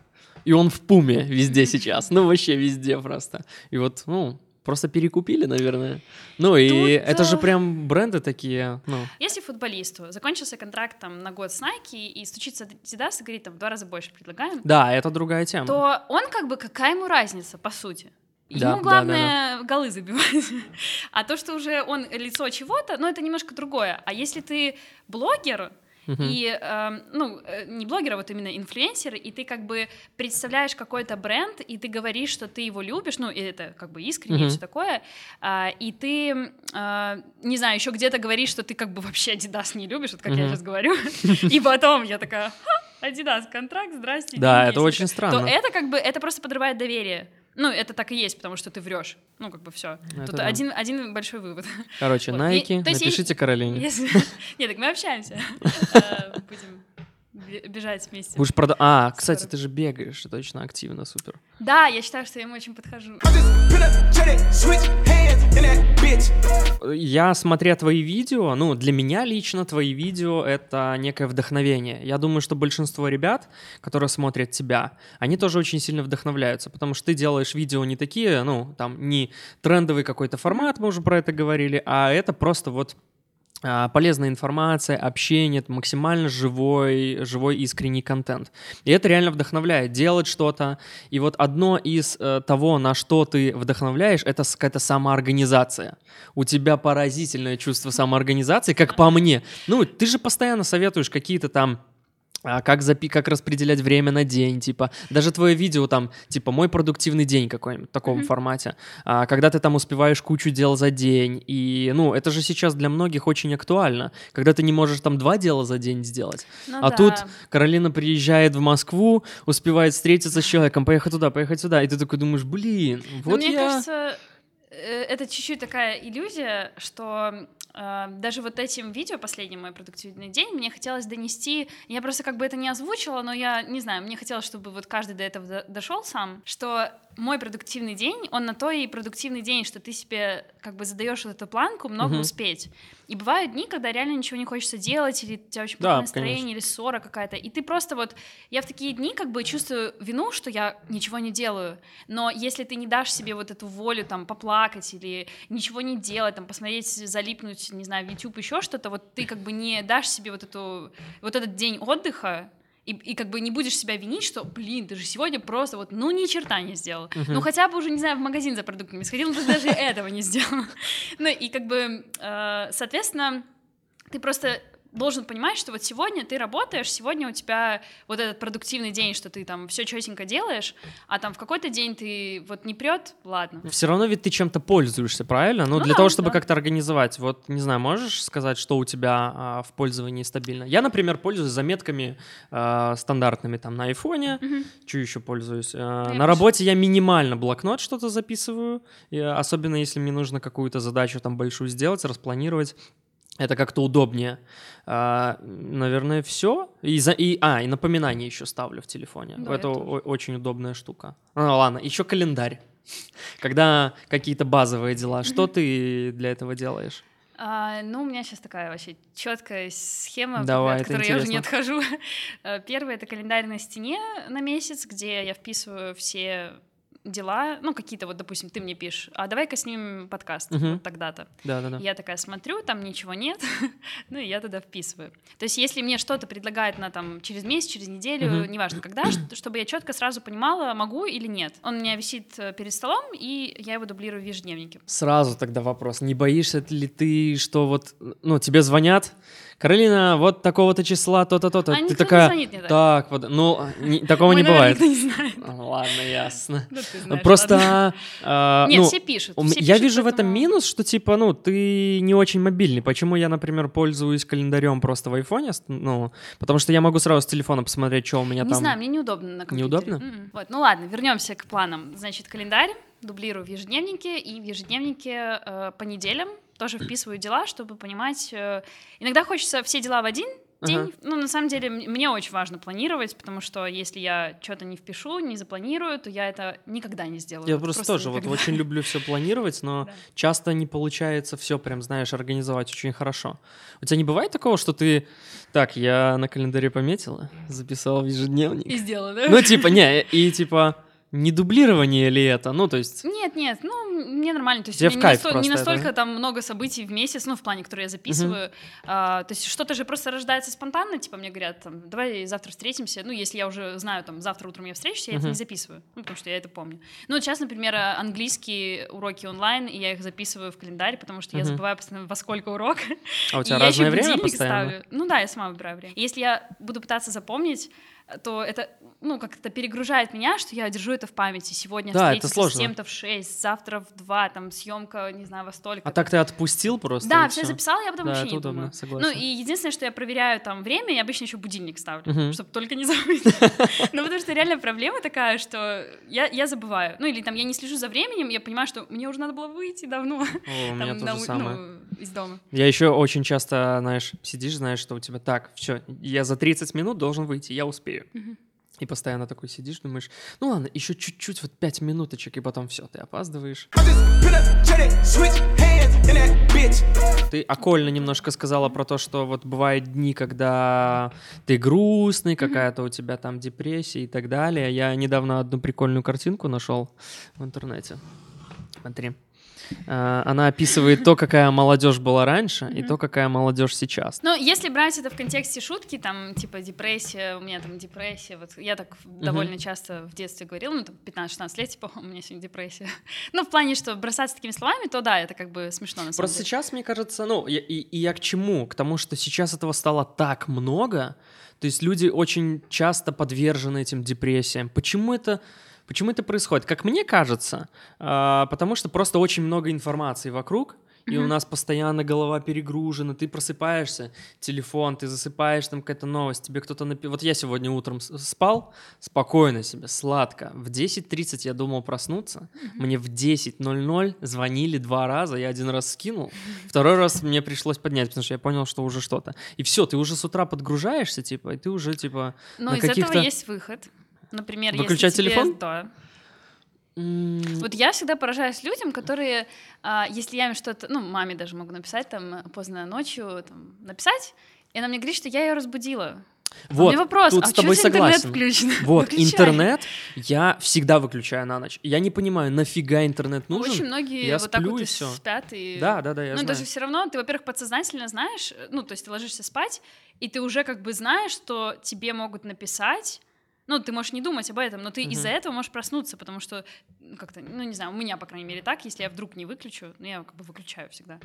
и он в пуме везде сейчас. Ну, вообще везде просто. И вот, ну, просто перекупили, наверное. Ну, и Тут, это же э, прям бренды такие, ну... Если футболисту закончился контракт там на год с Nike и стучится Adidas и говорит, там, в два раза больше предлагаем, Да, это другая тема. то он как бы, какая ему разница, по сути? Да, Ему да, главное голы забивать. А то, что уже он лицо чего-то, ну, это немножко другое. А если ты блогер, Мгм. и, эм, ну, э, не блогер, а вот именно инфлюенсер, и ты как бы представляешь какой-то бренд, и ты говоришь, что ты его любишь, ну, и это как бы искренне, и Мгм. все такое, а, и ты, а, не знаю, еще где-то говоришь, что ты как бы вообще Adidas не любишь, вот как я Мгм. сейчас говорю, и потом я такая, «Ха, Adidas, контракт, здрасте. Да, это есть». очень странно. То это как бы, это просто подрывает доверие. Ну, это так и есть, потому что ты врешь. Ну, как бы все. Это Тут да. один, один большой вывод. Короче, Вот. Nike, И- напишите Каролине. Если... Нет, так мы общаемся. Э, Будем бежать вместе. Будешь прода... А, кстати, Скоро. ты же бегаешь, точно активно, супер. Да, я считаю, что я ему очень подхожу. Я, смотря твои видео, ну, для меня лично твои видео — это некое вдохновение. Я думаю, что большинство ребят, которые смотрят тебя, они тоже очень сильно вдохновляются, потому что ты делаешь видео не такие, ну, там, не трендовый какой-то формат, мы уже про это говорили, а это просто вот полезная информация, общение, это максимально живой, живой искренний контент. И это реально вдохновляет делать что-то. И вот одно из э, того, на что ты вдохновляешь, это какая-то самоорганизация. У тебя поразительное чувство самоорганизации, как по мне. Ну, ты же постоянно советуешь какие-то там а, как, запи- как распределять время на день, типа, даже твое видео там, типа, мой продуктивный день какой-нибудь в таком Мгм. формате, а, когда ты там успеваешь кучу дел за день, и, ну, это же сейчас для многих очень актуально, когда ты не можешь там два дела за день сделать, Ну а да. тут Каролина приезжает в Москву, успевает встретиться с человеком, поехать туда, поехать сюда, и ты такой думаешь, блин, Но вот мне я... кажется, э, это чуть-чуть такая иллюзия, что даже вот этим видео, последний мой продуктивный день, мне хотелось донести, я просто как бы это не озвучила, но я не знаю, мне хотелось, чтобы вот каждый до этого до- дошел сам, что мой продуктивный день, он на то и продуктивный день, что ты себе как бы задаешь вот эту планку много Мгм. успеть. И бывают дни, когда реально ничего не хочется делать, или у тебя очень Да, плохое настроение, конечно. или ссора какая-то, и ты просто вот, я в такие дни как бы чувствую вину, что я ничего не делаю, но если ты не дашь себе вот эту волю там поплакать или ничего не делать, там посмотреть, залипнуть, не знаю, в YouTube, еще что-то, вот ты как бы не дашь себе вот эту, вот этот день отдыха, и, и как бы не будешь себя винить, что, блин, ты же сегодня просто вот, ну, ни черта не сделал. Ну, хотя бы уже, не знаю, в магазин за продуктами сходил, но ты даже этого не сделал. Ну, и как бы, э, соответственно, ты просто должен понимать, что вот сегодня ты работаешь, сегодня у тебя вот этот продуктивный день, что ты там все четенько делаешь, а там в какой-то день ты вот не прет, ладно. Все равно ведь ты чем-то пользуешься, правильно? Ну, Ну для да, того, чтобы да. как-то организовать. Вот, не знаю, можешь сказать, что у тебя а, в пользовании стабильно? Я, например, пользуюсь заметками а, стандартными там на айфоне. Мгм. Что еще пользуюсь? А, я на работе я минимально блокнот что-то записываю, и, а, особенно если мне нужно какую-то задачу там большую сделать, распланировать. Это как-то удобнее. А, наверное, все. И, за, и, а, и напоминания еще ставлю в телефоне. Да, Это о- очень удобная штука. Ну ладно, еще календарь. Когда какие-то базовые дела, что ты для этого делаешь? А, ну, у меня сейчас такая вообще четкая схема, Давай, от которой я уже не отхожу. Э, Первое это календарь на стене на месяц, где я вписываю все дела, ну, какие-то вот, допустим, ты мне пишешь, а давай-ка снимем подкаст Мгм. вот тогда-то. Да-да-да. Я такая смотрю, там ничего нет, ну и я туда вписываю. То есть, если мне что-то предлагают на там через месяц, через неделю, Мгм. неважно когда, чтобы я четко сразу понимала, могу или нет. Он у меня висит э, перед столом, и я его дублирую в ежедневнике. Сразу тогда вопрос. Не боишься ли ты, что вот, ну, тебе звонят, Каролина, вот такого-то числа, то-то, то-то. А ты никто не такая, звонит мне так. так, вот, ну, не- такого Мой не бывает. никто не знает. Ладно, ясно. Ну, ты знаешь, Просто, а, Нет, ну, все пишут. все я пишут, вижу в этом минус, что типа, ну, ты не очень мобильный. Почему я, например, пользуюсь календарем просто в айфоне? Ну, потому что я могу сразу с телефона посмотреть, что у меня Не там. знаю, мне неудобно на компьютере. Неудобно? М-м. Вот, ну ладно, вернемся к планам. Значит, календарь дублирую в ежедневнике, и в ежедневнике э, по неделям тоже вписываю дела, чтобы понимать... э, иногда хочется все дела в один день. Ага. Ну, на самом деле, мне очень важно планировать, потому что если я что-то не впишу, не запланирую, то я это никогда не сделаю. Я Вот просто, тоже вот никогда. очень люблю все планировать, но Да. часто не получается все прям, знаешь, организовать очень хорошо. У тебя не бывает такого, что ты... Так, я на календаре пометила, записала в ежедневник. И сделала, да? Ну, типа, не, и типа, не дублирование ли это? Ну, то есть... Нет, нет, ну, мне нормально. То есть не, насто- не это, настолько да? там много событий в месяц, ну, в плане, которые я записываю. А, то есть что-то же просто рождается спонтанно, типа мне говорят, там, давай завтра встретимся. Ну, если я уже знаю, там, завтра утром я встречусь, я это Мгм. не записываю, ну, потому что я это помню. Ну, сейчас, например, а, английские уроки онлайн, и я их записываю в календарь, потому что я Мгм. забываю постоянно, во сколько урок. А у тебя я еще разное время постоянно? ставлю. Ну да, я сама выбираю время. И Если я буду пытаться запомнить, то это, ну, как-то перегружает меня, что я держу это в памяти. Сегодня Да, это встретиться сложно. с тем-то в 6, завтра в 2, там, съемка, не знаю, во столько. А так ты отпустил просто? да, все записала, я потом Да, вообще это не удобно, думаю. согласен. Ну и единственное, что я проверяю там время, я обычно еще будильник ставлю, Мгм. чтобы только не забыть. Ну потому что реально проблема такая, что я, я забываю. Ну или там я не слежу за временем, я понимаю, что мне уже надо было выйти давно О, у меня то на же у- самое. ну, из дома. Я еще очень часто, знаешь, сидишь, знаешь, что у тебя так, все, я за 30 минут должен выйти, я успею. Мгм. И постоянно такой сидишь, думаешь, ну ладно, еще чуть-чуть, вот 5 минуточек, и потом все, ты опаздываешь. Ты окольно немножко сказала про то, что вот бывают дни, когда ты грустный, какая-то у тебя там депрессия и так далее. Я недавно одну прикольную картинку нашел в интернете. Смотри. А, Она описывает то, какая молодежь была раньше, и то, какая молодежь сейчас. Ну, если брать это в контексте шутки, там, типа, депрессия, у меня там депрессия, вот я так довольно часто в детстве говорила, ну, там, 15-16 лет, типа, у меня сегодня депрессия. Ну, в плане, что бросаться такими словами, то да, это как бы смешно, на самом Просто деле. сейчас, мне кажется, ну, и я к чему? К тому, что сейчас этого стало так много, то есть люди очень часто подвержены этим депрессиям. Почему это, почему это происходит? Как мне кажется, а, потому что просто очень много информации вокруг, и у нас постоянно голова перегружена, ты просыпаешься, телефон, ты засыпаешь, там какая-то новость, тебе кто-то напи... Вот я сегодня утром спал, спокойно себе, сладко. В 10.30 я думал проснуться, мне в 10.00 звонили два раза, я один раз скинул, второй раз мне пришлось поднять, потому что я понял, что уже что-то. И все, ты уже с утра подгружаешься, типа, и ты уже, типа... Но из этого есть выход. Например, Выключать если тебе- телефон? Да. м, Вот я всегда поражаюсь людям, которые, а, если я им что-то, ну, маме даже могу написать, там, поздно ночью, там, написать, и она мне говорит, что я ее разбудила. А Вот, у меня вопрос, тут а с тобой за интернет согласен. включен? Вот, Выключай. интернет я всегда выключаю на ночь. Я не понимаю, нафига интернет нужен. Очень многие я вот так вот и всё. спят и... Да, да, да, я ну, знаю. даже все равно ты, во-первых, подсознательно знаешь, ну, то есть ты ложишься спать, и ты уже как бы знаешь, что тебе могут написать, ну, ты можешь не думать об этом, но ты Мгм. из-за этого можешь проснуться, потому что ну, как-то, ну, не знаю, у меня, по крайней мере, так, если я вдруг не выключу, ну, я как бы выключаю всегда.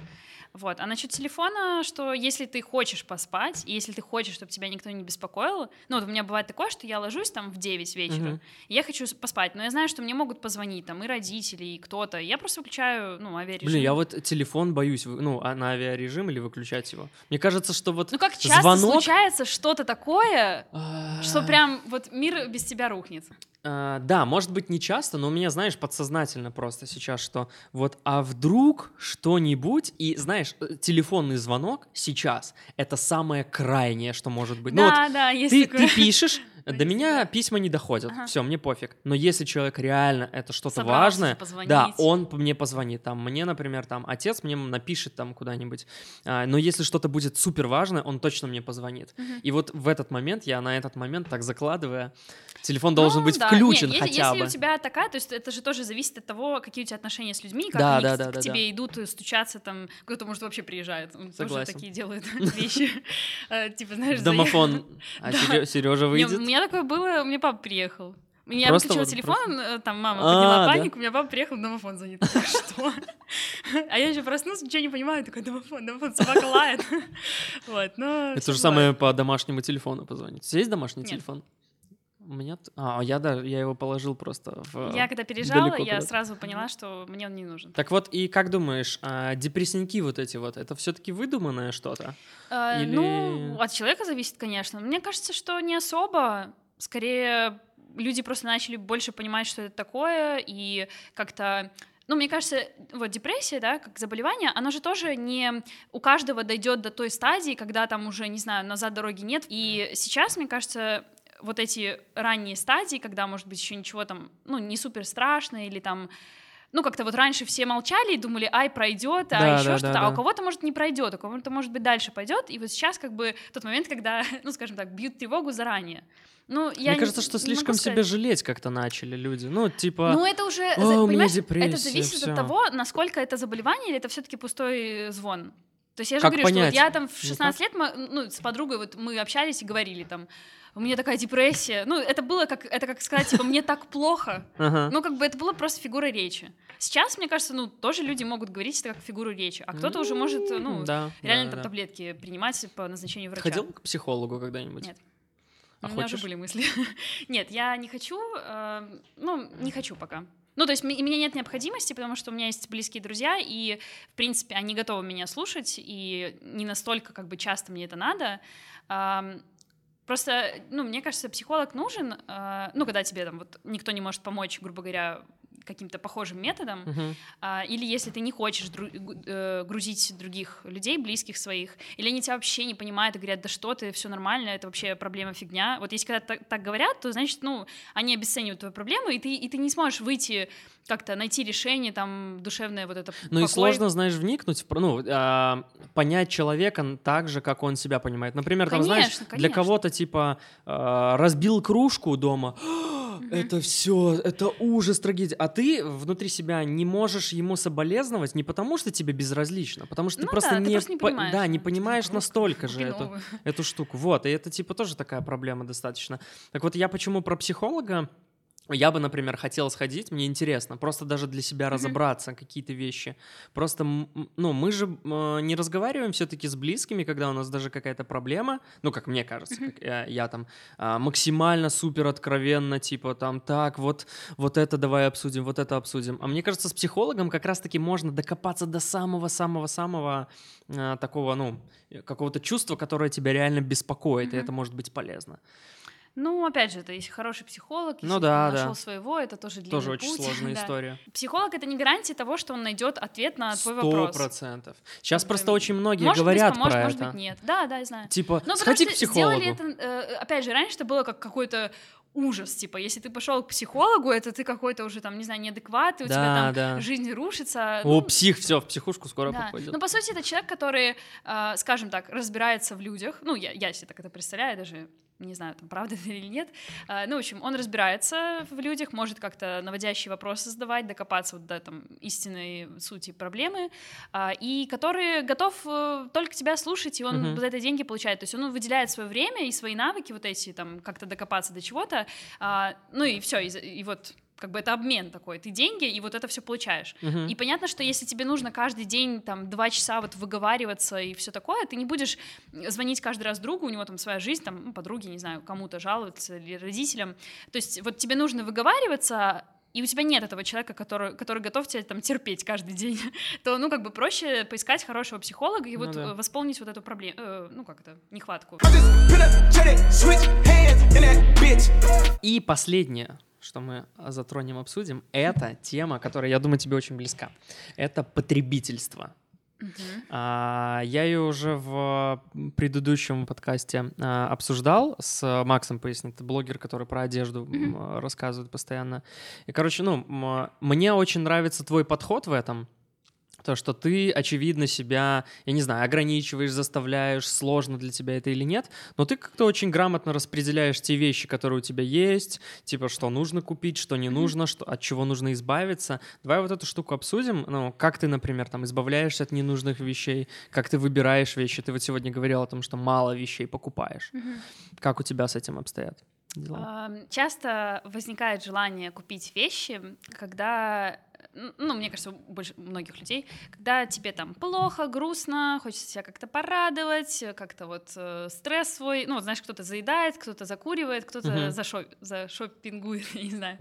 Вот. А насчет телефона, что если ты хочешь поспать, и если ты хочешь, чтобы тебя никто не беспокоил, ну, вот у меня бывает такое, что я ложусь там в 9 вечера, Мгм. и я хочу поспать, но я знаю, что мне могут позвонить там и родители, и кто-то, я просто выключаю, ну, авиарежим. Блин, я вот телефон боюсь, ну, а на авиарежим или выключать его. Мне кажется, что вот Ну как часто звонок... случается что-то такое, А, что прям вот мир без тебя рухнет? а, Да, может быть, не часто, но у меня, знаешь, подсознательно просто сейчас, что вот, а вдруг что-нибудь, и, знаешь, э, телефонный звонок сейчас — это самое крайнее, что может быть. Ну вот да, да, есть ты, такое. ты пишешь, До меня письма не доходят, Ага. все, мне пофиг. Но если человек реально это что-то важное, позвонить. да, он мне позвонит. Там мне, например, там отец мне напишет там куда-нибудь. А, но если что-то будет супер важное, он точно мне позвонит. Мгм. И вот в этот момент я на этот момент так закладывая, телефон должен Ну, быть да. включен Не, если, хотя если бы. у тебя такая, то есть это же тоже зависит от того, какие у тебя отношения с людьми, как Да, они да, к, да, к да, тебе идут э, стучаться, там кто-то может вообще приезжает, он тоже Согласен. такие делают вещи, Э, типа знаешь, домофон. А Да. Сережа выйдет. Меня такое было, у меня папа приехал. Я Просто выключила вот телефон, э, там мама А, подняла да. панику, у меня папа приехал, домофон звонит. Что? А я еще проснулась, ничего не понимаю, такой домофон, домофон, собака лает. Вот, но Это же самое по домашнему телефону позвонить. У тебя есть домашний телефон? Меня... т- А, я да, я его положил просто в... Я когда переезжала, далеко я сразу поняла, что мне он не нужен. Так вот, и как думаешь, а, депрессники вот эти вот, это все-таки выдуманное что-то? Э, Или- Ну, от человека зависит, конечно. Мне кажется, что не особо. Скорее, люди просто начали больше понимать, что это такое, и как-то ну, мне кажется, вот депрессия, да, как заболевание, оно же тоже не у каждого дойдет до той стадии, когда там уже, не знаю, назад дороги нет. И сейчас, мне кажется, вот эти ранние стадии, когда, может быть, еще ничего там, ну, не супер страшно, или там ну, как-то вот раньше все молчали и думали, ай, пройдет, а Да, еще да, что-то, да, а у кого-то, может, не пройдет, у кого-то, может быть, дальше пойдет. И вот сейчас как бы тот момент, когда, ну, скажем так, бьют тревогу заранее. Ну, я Мне не- кажется, что не слишком себя жалеть как-то начали люди. Ну, типа... Ну, это уже, «О, за- у меня понимаешь, это зависит всё». от того, насколько это заболевание или это все-таки пустой звон. То есть я же Как говорю, что понять? вот я там в Ну 16 лет, мы, ну, с подругой вот мы общались и говорили там, у меня такая депрессия. Ну, это было как, это как сказать, типа, мне так плохо. Ага. Ну, как бы это было просто фигура речи. Сейчас, мне кажется, ну, тоже люди могут говорить это как фигуру речи, а кто-то уже может, ну, да, реально да, там да. таблетки принимать по назначению врача. Ходил к психологу когда-нибудь? Нет. А У меня хочешь? уже были мысли. Нет, я не хочу, э, ну, не хочу пока. Ну, то есть м- и у меня нет необходимости, потому что у меня есть близкие друзья, и, в принципе, они готовы меня слушать, и не настолько, как бы, часто мне это надо. Просто, ну, мне кажется, психолог нужен, э, ну, когда тебе там вот никто не может помочь, грубо говоря, каким-то похожим методом, Мгм. а, или если ты не хочешь дру- э, грузить других людей, близких своих, или они тебя вообще не понимают и говорят, да что ты, все нормально, это вообще проблема фигня. Вот если когда так, так говорят, то значит, ну, они обесценивают твою проблему, и ты, и ты не сможешь выйти как-то найти решение, там, душевное вот это Ну и сложно, знаешь, вникнуть, в, ну, а, понять человека так же, как он себя понимает. Например, там, знаешь, Конечно, для конечно. кого-то, типа, а, разбил кружку дома, это все, это ужас, трагедия. А ты внутри себя не можешь ему соболезновать не потому, что тебе безразлично, а потому что ты Ну просто, да, ты не, просто не по- понимаешь. да, не Ну, понимаешь настолько же эту, эту штуку. Вот, и это, типа, тоже такая проблема достаточно. Так вот, я почему про психолога я бы, например, хотел сходить, мне интересно, просто даже для себя разобраться какие-то вещи. Просто, ну, мы же э, не разговариваем все-таки с близкими, когда у нас даже какая-то проблема, ну, как мне кажется, как я, я там а, максимально супер откровенно, типа там, так, вот, вот это давай обсудим, вот это обсудим. А мне кажется, с психологом как раз-таки можно докопаться до самого-самого-самого а, такого, ну, какого-то чувства, которое тебя реально беспокоит, и это может быть полезно. Ну, опять же, это если хороший психолог, если Ну да, нашел да. своего, это тоже длинный Тоже очень путь, сложная да. история. Психолог это не гарантия того, что он найдет ответ на твой Сто вопрос. процентов. Сейчас бы, просто очень многие может говорят быть, поможет, про может это. быть, нет. Да, да, я знаю. Типа, Ну, сходи к психологу. сделали это, э, опять же, раньше это было как какой-то ужас, типа, если ты пошел к психологу, это ты какой-то уже там, не знаю, неадекват, и у Да, тебя там да. жизнь рушится. О, Ну, псих, все, в психушку скоро да. попадет. Ну, по сути, это человек, который, э, скажем так, разбирается в людях. Ну, я, я себе так это представляю, даже не знаю, там, правда это или нет. Э, ну, в общем, он разбирается в людях, может как-то наводящие вопросы задавать, докопаться вот до там, истинной сути проблемы, а, и который готов э, только тебя слушать, и он Мгм. за это деньги получает. То есть он выделяет свое время и свои навыки вот эти, там, как-то докопаться до чего-то, а, ну и все, и, и вот как бы это обмен такой, ты деньги, и вот это все получаешь. Мгм. И понятно, что если тебе нужно каждый день там два часа вот выговариваться и все такое, ты не будешь звонить каждый раз другу, у него там своя жизнь, там ну, подруге, не знаю, кому-то жаловаться или родителям. То есть вот тебе нужно выговариваться, и у тебя нет этого человека, который, который готов тебя там терпеть каждый день, то, ну, как бы проще поискать хорошего психолога и Ну вот да. э, восполнить вот эту проблему, ну, как это, нехватку. И последнее, что мы затронем, обсудим, это тема, которая, я думаю, тебе очень близка. Это потребительство. А, я ее уже в предыдущем подкасте а, обсуждал с Максом Пояснит, это блогер, который про одежду м, рассказывает постоянно. И, короче, ну, мне очень нравится твой подход в этом. То, что ты, очевидно, себя, я не знаю, ограничиваешь, заставляешь, сложно для тебя это или нет, но ты как-то очень грамотно распределяешь те вещи, которые у тебя есть, типа, что нужно купить, что не нужно, что, от чего нужно избавиться. Давай вот эту штуку обсудим. Ну, как ты, например, там, избавляешься от ненужных вещей, как ты выбираешь вещи. Ты вот сегодня говорил о том, что мало вещей покупаешь. Как у тебя с этим обстоят? дела? Часто возникает желание купить вещи, когда ну, мне кажется, у больш- многих людей, когда тебе там плохо, грустно, хочется себя как-то порадовать, э, как-то вот э, стресс свой, ну, вот знаешь, кто-то заедает, кто-то закуривает, кто-то Мгм. зашо- зашопингует, не знаю,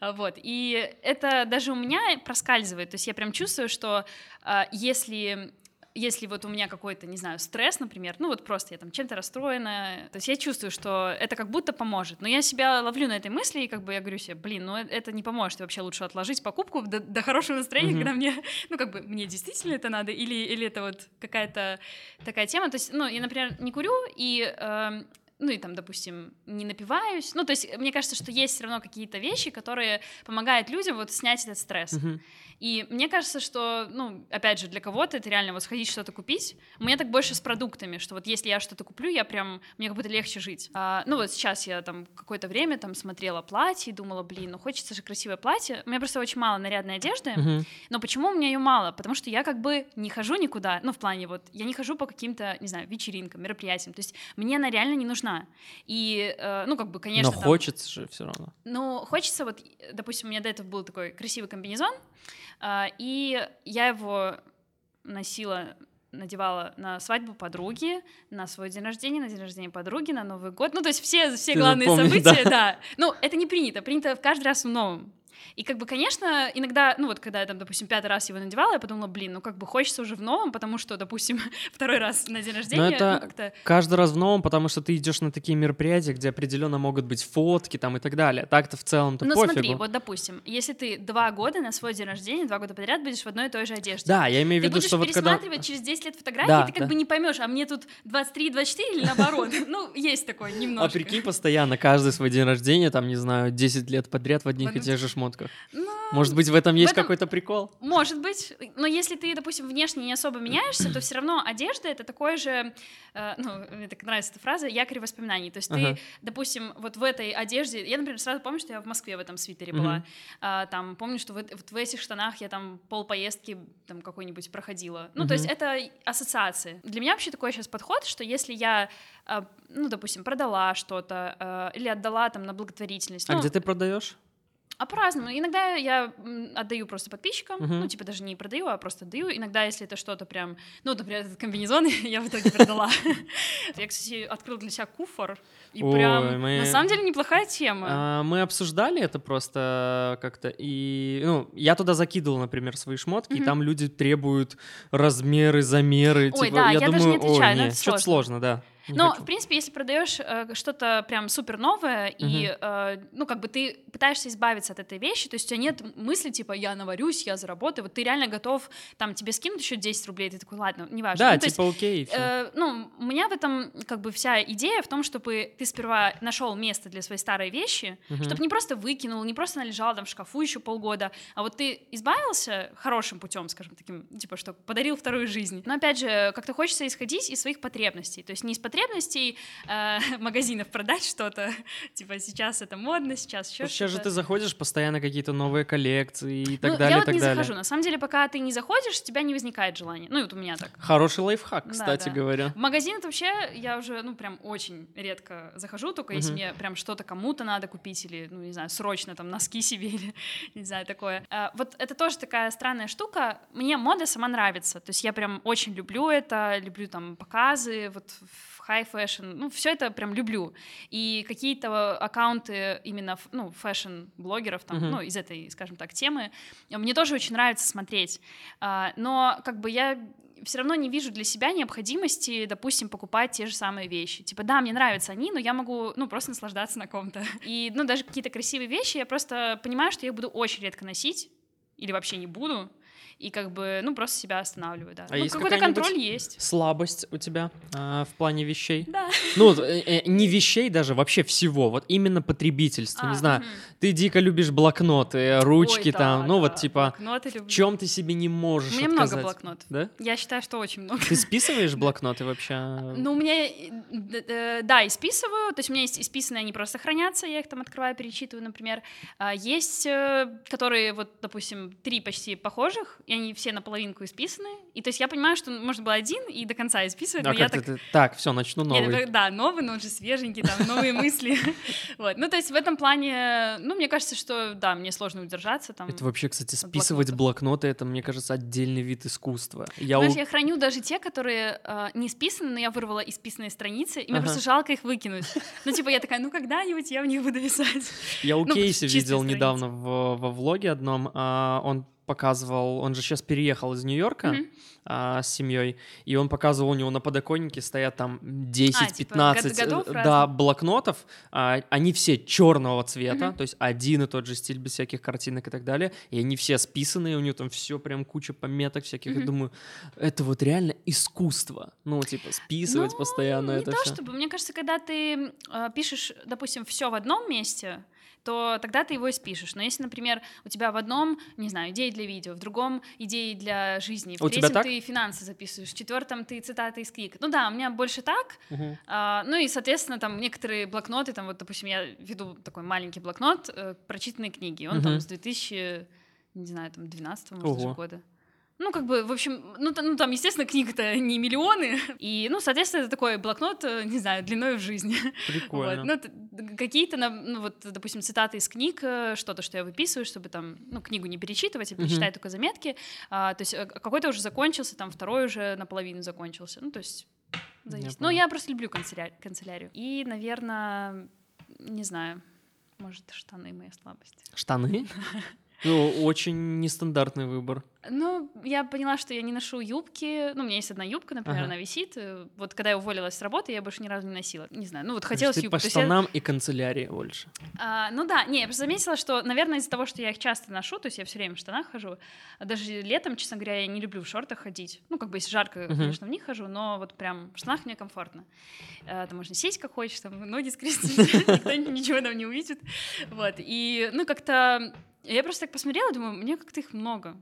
А, вот, и это даже у меня проскальзывает, то есть я прям чувствую, что а, если если вот у меня какой-то, не знаю, стресс, например, ну вот просто я там чем-то расстроена, то есть я чувствую, что это как будто поможет, но я себя ловлю на этой мысли и как бы я говорю себе, блин, ну э- это не поможет, и вообще лучше отложить покупку до, до хорошего настроения, Мгм. когда мне, ну как бы мне действительно это надо, или, или это вот какая-то такая тема, то есть, ну я, например, не курю и эм, ну и там, допустим, не напиваюсь. Ну, то есть, мне кажется, что есть все равно какие-то вещи, которые помогают людям вот снять этот стресс. Мгм. И мне кажется, что, ну, опять же, для кого-то это реально вот сходить что-то купить. У меня так больше с продуктами, что вот если я что-то куплю, я прям, мне как будто легче жить. А, ну вот сейчас я там какое-то время там смотрела платье и думала, блин, ну хочется же красивое платье. У меня просто очень мало нарядной одежды. Мгм. Но почему у меня ее мало? Потому что я как бы не хожу никуда, ну, в плане вот, я не хожу по каким-то, не знаю, вечеринкам, мероприятиям, то есть мне она реально не нужна. И, э, ну, как бы, конечно, Но там- хочется же все равно. ну, хочется вот, э, допустим, у меня до этого был такой красивый комбинезон, а, и я его носила надевала на свадьбу подруги, на свой день рождения, на день рождения подруги, на Новый год. Ну, то есть все, все Ты главные запомни, события, да. да. Ну, это не принято. Принято в каждый раз в новом. И как бы, конечно, иногда, ну вот когда я там, допустим, пятый раз его надевала, я подумала, блин, ну как бы хочется уже в новом, потому что, допустим, второй раз на день рождения, это ну как-то... Каждый раз в новом, потому что ты идешь на такие мероприятия, где определенно могут быть фотки там и так далее. Так-то в целом-то Ну пофигу. смотри, вот допустим, если ты два года на свой день рождения, два года подряд будешь в одной и той же одежде. Да, я имею в Ты виду, что вот когда... пересматривать через 10 лет фотографии, Да, ты как да. бы не поймешь, а мне тут 23, 24 или наоборот. Ну, есть такое А немножко. прикинь, постоянно, каждый свой день рождения, там, не знаю, 10 лет подряд в одних и тех же шмотках. Ну, Может быть, в этом есть этом- какой-то прикол? Может быть, но если ты, допустим, внешне не особо меняешься, то все равно одежда это такой же, э, ну, мне так нравится эта фраза, якорь воспоминаний. То есть Ага. ты, допустим, вот в этой одежде, я, например, сразу помню, что я в Москве в этом свитере была, Мгм. А, там помню, что вот, вот в этих штанах я там пол поездки там какой-нибудь проходила. Ну, то есть это ассоциации. Для меня вообще такой сейчас подход, что если я, а, ну, допустим, продала что-то а, или отдала там на благотворительность, А ну, где ты продаешь? А по-разному. Иногда я отдаю просто подписчикам, Мгм. ну, типа даже не продаю, а просто отдаю. Иногда, если это что-то прям, ну, например, этот комбинезон я в итоге продала. Я, кстати, открыла для себя куфор, и прям, на самом деле, неплохая тема. А, Мы обсуждали это просто как-то, и ну, я туда закидывал, например, свои шмотки, и там люди требуют размеры, замеры. Ой, типа, да, я даже не отвечаю, нет, это что-то сложно. сложно, да. Но, хочу. в принципе, если продаешь э, что-то прям супер новое, и, э, ну, как бы ты пытаешься избавиться от этой вещи, то есть у тебя нет мысли, типа, я наварюсь, я заработаю, вот ты реально готов, там, тебе скинут еще 10 рублей, ты такой, ладно, неважно. Да, Ну, то есть, типа окей. Э, ну, у меня в этом как бы вся идея в том, чтобы ты сперва нашел место для своей старой вещи, Мгм. чтобы не просто выкинул, не просто она лежала там в шкафу еще полгода, а вот ты избавился хорошим путем, скажем таким, типа, что подарил вторую жизнь. Но опять же, как-то хочется исходить из своих потребностей, то есть не из потребностей э, магазинов продать что-то, типа сейчас это модно, сейчас еще Сейчас же ты заходишь, постоянно какие-то новые коллекции и так Ну, далее, я вот не далее. захожу. На самом деле, пока ты не заходишь, у тебя не возникает желания. Ну, и вот у меня так. Хороший лайфхак, Да, кстати да. говоря. В магазин это вообще я уже, ну, прям очень редко захожу, только если Мгм. мне прям что-то кому-то надо купить или, ну, не знаю, срочно там носки себе или, не знаю, такое. А, вот это тоже такая странная штука. Мне мода сама нравится, то есть я прям очень люблю это, люблю там показы, вот в high fashion, ну, все это прям люблю. И какие-то аккаунты именно, ну, fashion -блогеров, там, Мгм. ну, из этой, скажем так, темы, мне тоже очень нравится смотреть. А, но как бы я все равно не вижу для себя необходимости, допустим, покупать те же самые вещи. Типа, да, мне нравятся они, но я могу, ну, просто наслаждаться на ком-то. И, ну, даже какие-то красивые вещи, я просто понимаю, что я их буду очень редко носить, или вообще не буду, и как бы, ну, просто себя останавливаю, да. А ну, какой-то контроль есть. Слабость у тебя а, в плане вещей? Да. Ну, вот, э, э, не вещей даже, вообще всего. Вот именно потребительство. А, не знаю, мгм. ты дико любишь блокноты, ручки Ой, там. да, ну, вот да, типа, блокноты люблю. в чем ты себе не можешь У меня много отказать? блокнотов. Да? Я считаю, что очень много. Ты списываешь блокноты вообще? Ну, у меня, э, э, да, и списываю, то есть у меня есть исписанные, они просто хранятся, я их там открываю, перечитываю, например. А Есть, э, которые, вот, допустим, три почти похожих, и они все наполовинку исписаны, и то есть я понимаю, что можно было один и до конца исписывать, А но я так... ты- Так, все, начну Я новый. такой, да, новый, но он же свеженький, там, новые мысли. Вот, ну, то есть в этом плане, ну, мне кажется, что, да, мне сложно удержаться, там. Это вообще, кстати, списывать блокноты, это, мне кажется, отдельный вид искусства. Я я храню даже те, которые э, не списаны, но я вырвала исписанные страницы, и мне просто жалко их выкинуть. Ну, типа, я такая, ну, когда-нибудь я в них буду писать. Я у Ну, Кейси видел недавно в- во влоге одном. а, Он показывал, он же сейчас переехал из Нью-Йорка Мгм. а, с семьей, и он показывал, у него на подоконнике стоят там 10-15 типа, год- годов э, да, разных? блокнотов, а, они все черного цвета, Мгм. то есть один и тот же стиль без всяких картинок и так далее, и они все списанные, у него там все прям куча пометок всяких, я Мгм. думаю, это вот реально искусство, ну, типа, списывать Ну, постоянно Не это то всё. чтобы, мне кажется, когда ты э, пишешь, допустим, все в одном месте, то тогда ты его и спишешь. Но если, например, у тебя в одном, не знаю, идеи для видео, в другом идеи для жизни, в У третьем ты финансы записываешь, в четвертом ты цитаты из книг. Ну да, у меня больше так. Мгм. А, ну и, соответственно, там некоторые блокноты, там вот, допустим, я веду такой маленький блокнот э, прочитанные книги. Он Мгм. там с 2000, не знаю, там 12 может, даже года. Ну, как бы, в общем, ну, ну там, естественно, книг-то не миллионы. И, ну, соответственно, это такой блокнот, э, не знаю, длиной в жизни. Прикольно. Вот. Ну, какие-то, ну, вот, допустим, цитаты из книг, э, что-то, что я выписываю, чтобы там, ну, книгу не перечитывать, а Мгм. перечитать только заметки. А, то есть э, какой-то уже закончился, там второй уже наполовину закончился. Ну, то есть зависит. Ну, понял. я просто люблю канцеля- канцелярию. И, наверное, не знаю, может, штаны моя слабость. Штаны? Ну, очень нестандартный выбор. Ну, я поняла, что я не ношу юбки. Ну, у меня есть одна юбка, например, Ага. она висит. Э, Вот когда я уволилась с работы, я больше ни разу не носила. Не знаю, ну вот хотелось юбку. по есть я- штанам и канцелярии больше. А, ну да, не, я просто заметила, что, наверное, из-за того, что я их часто ношу, то есть я все время в штанах хожу, а даже летом, честно говоря, я не люблю в шортах ходить. Ну, как бы если жарко, Мгм. конечно, в них хожу, но вот прям в штанах мне комфортно. А, там можно сесть как хочешь, там ноги скрестить, никто ничего там не увидит. Вот, и, ну, как-то я просто так посмотрела, думаю, мне как-то их много.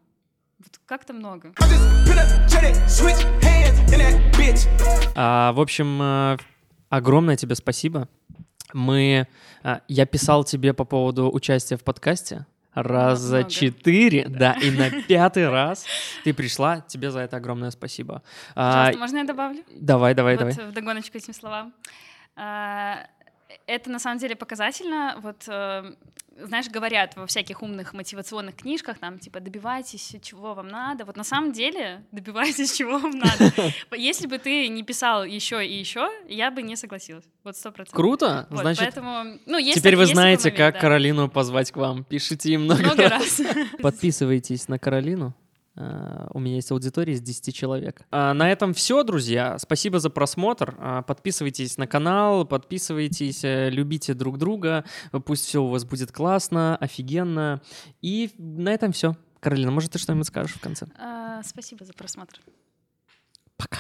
Вот как-то много. А, в общем, э, огромное тебе спасибо. Мы, а, я писал тебе по поводу участия в подкасте раза Много. четыре, да, и на пятый раз ты пришла. Тебе за это огромное спасибо. А, Пожалуйста, можно я добавлю? давай, давай, вот давай. в догоночку этим словам. А, Это на самом деле показательно. Вот, э, знаешь, говорят во всяких умных мотивационных книжках, там, типа, добивайтесь, чего вам надо. Вот на самом деле добивайтесь, чего вам надо. Если бы ты не писал еще и еще, я бы не согласилась. Вот сто процентов. Круто. Вот, Значит, поэтому, ну, есть теперь вы знаете, момент, как да. Каролину позвать к вам. Пишите им много, Много раз. раз. Подписывайтесь на Каролину. А, У меня есть аудитория из 10 человек. А, На этом все, друзья. Спасибо за просмотр. А, Подписывайтесь на канал, подписывайтесь, э, любите друг друга. Пусть все у вас будет классно, офигенно. И на этом все. Каролина, может, ты что-нибудь скажешь в конце? А, Спасибо за просмотр. Пока.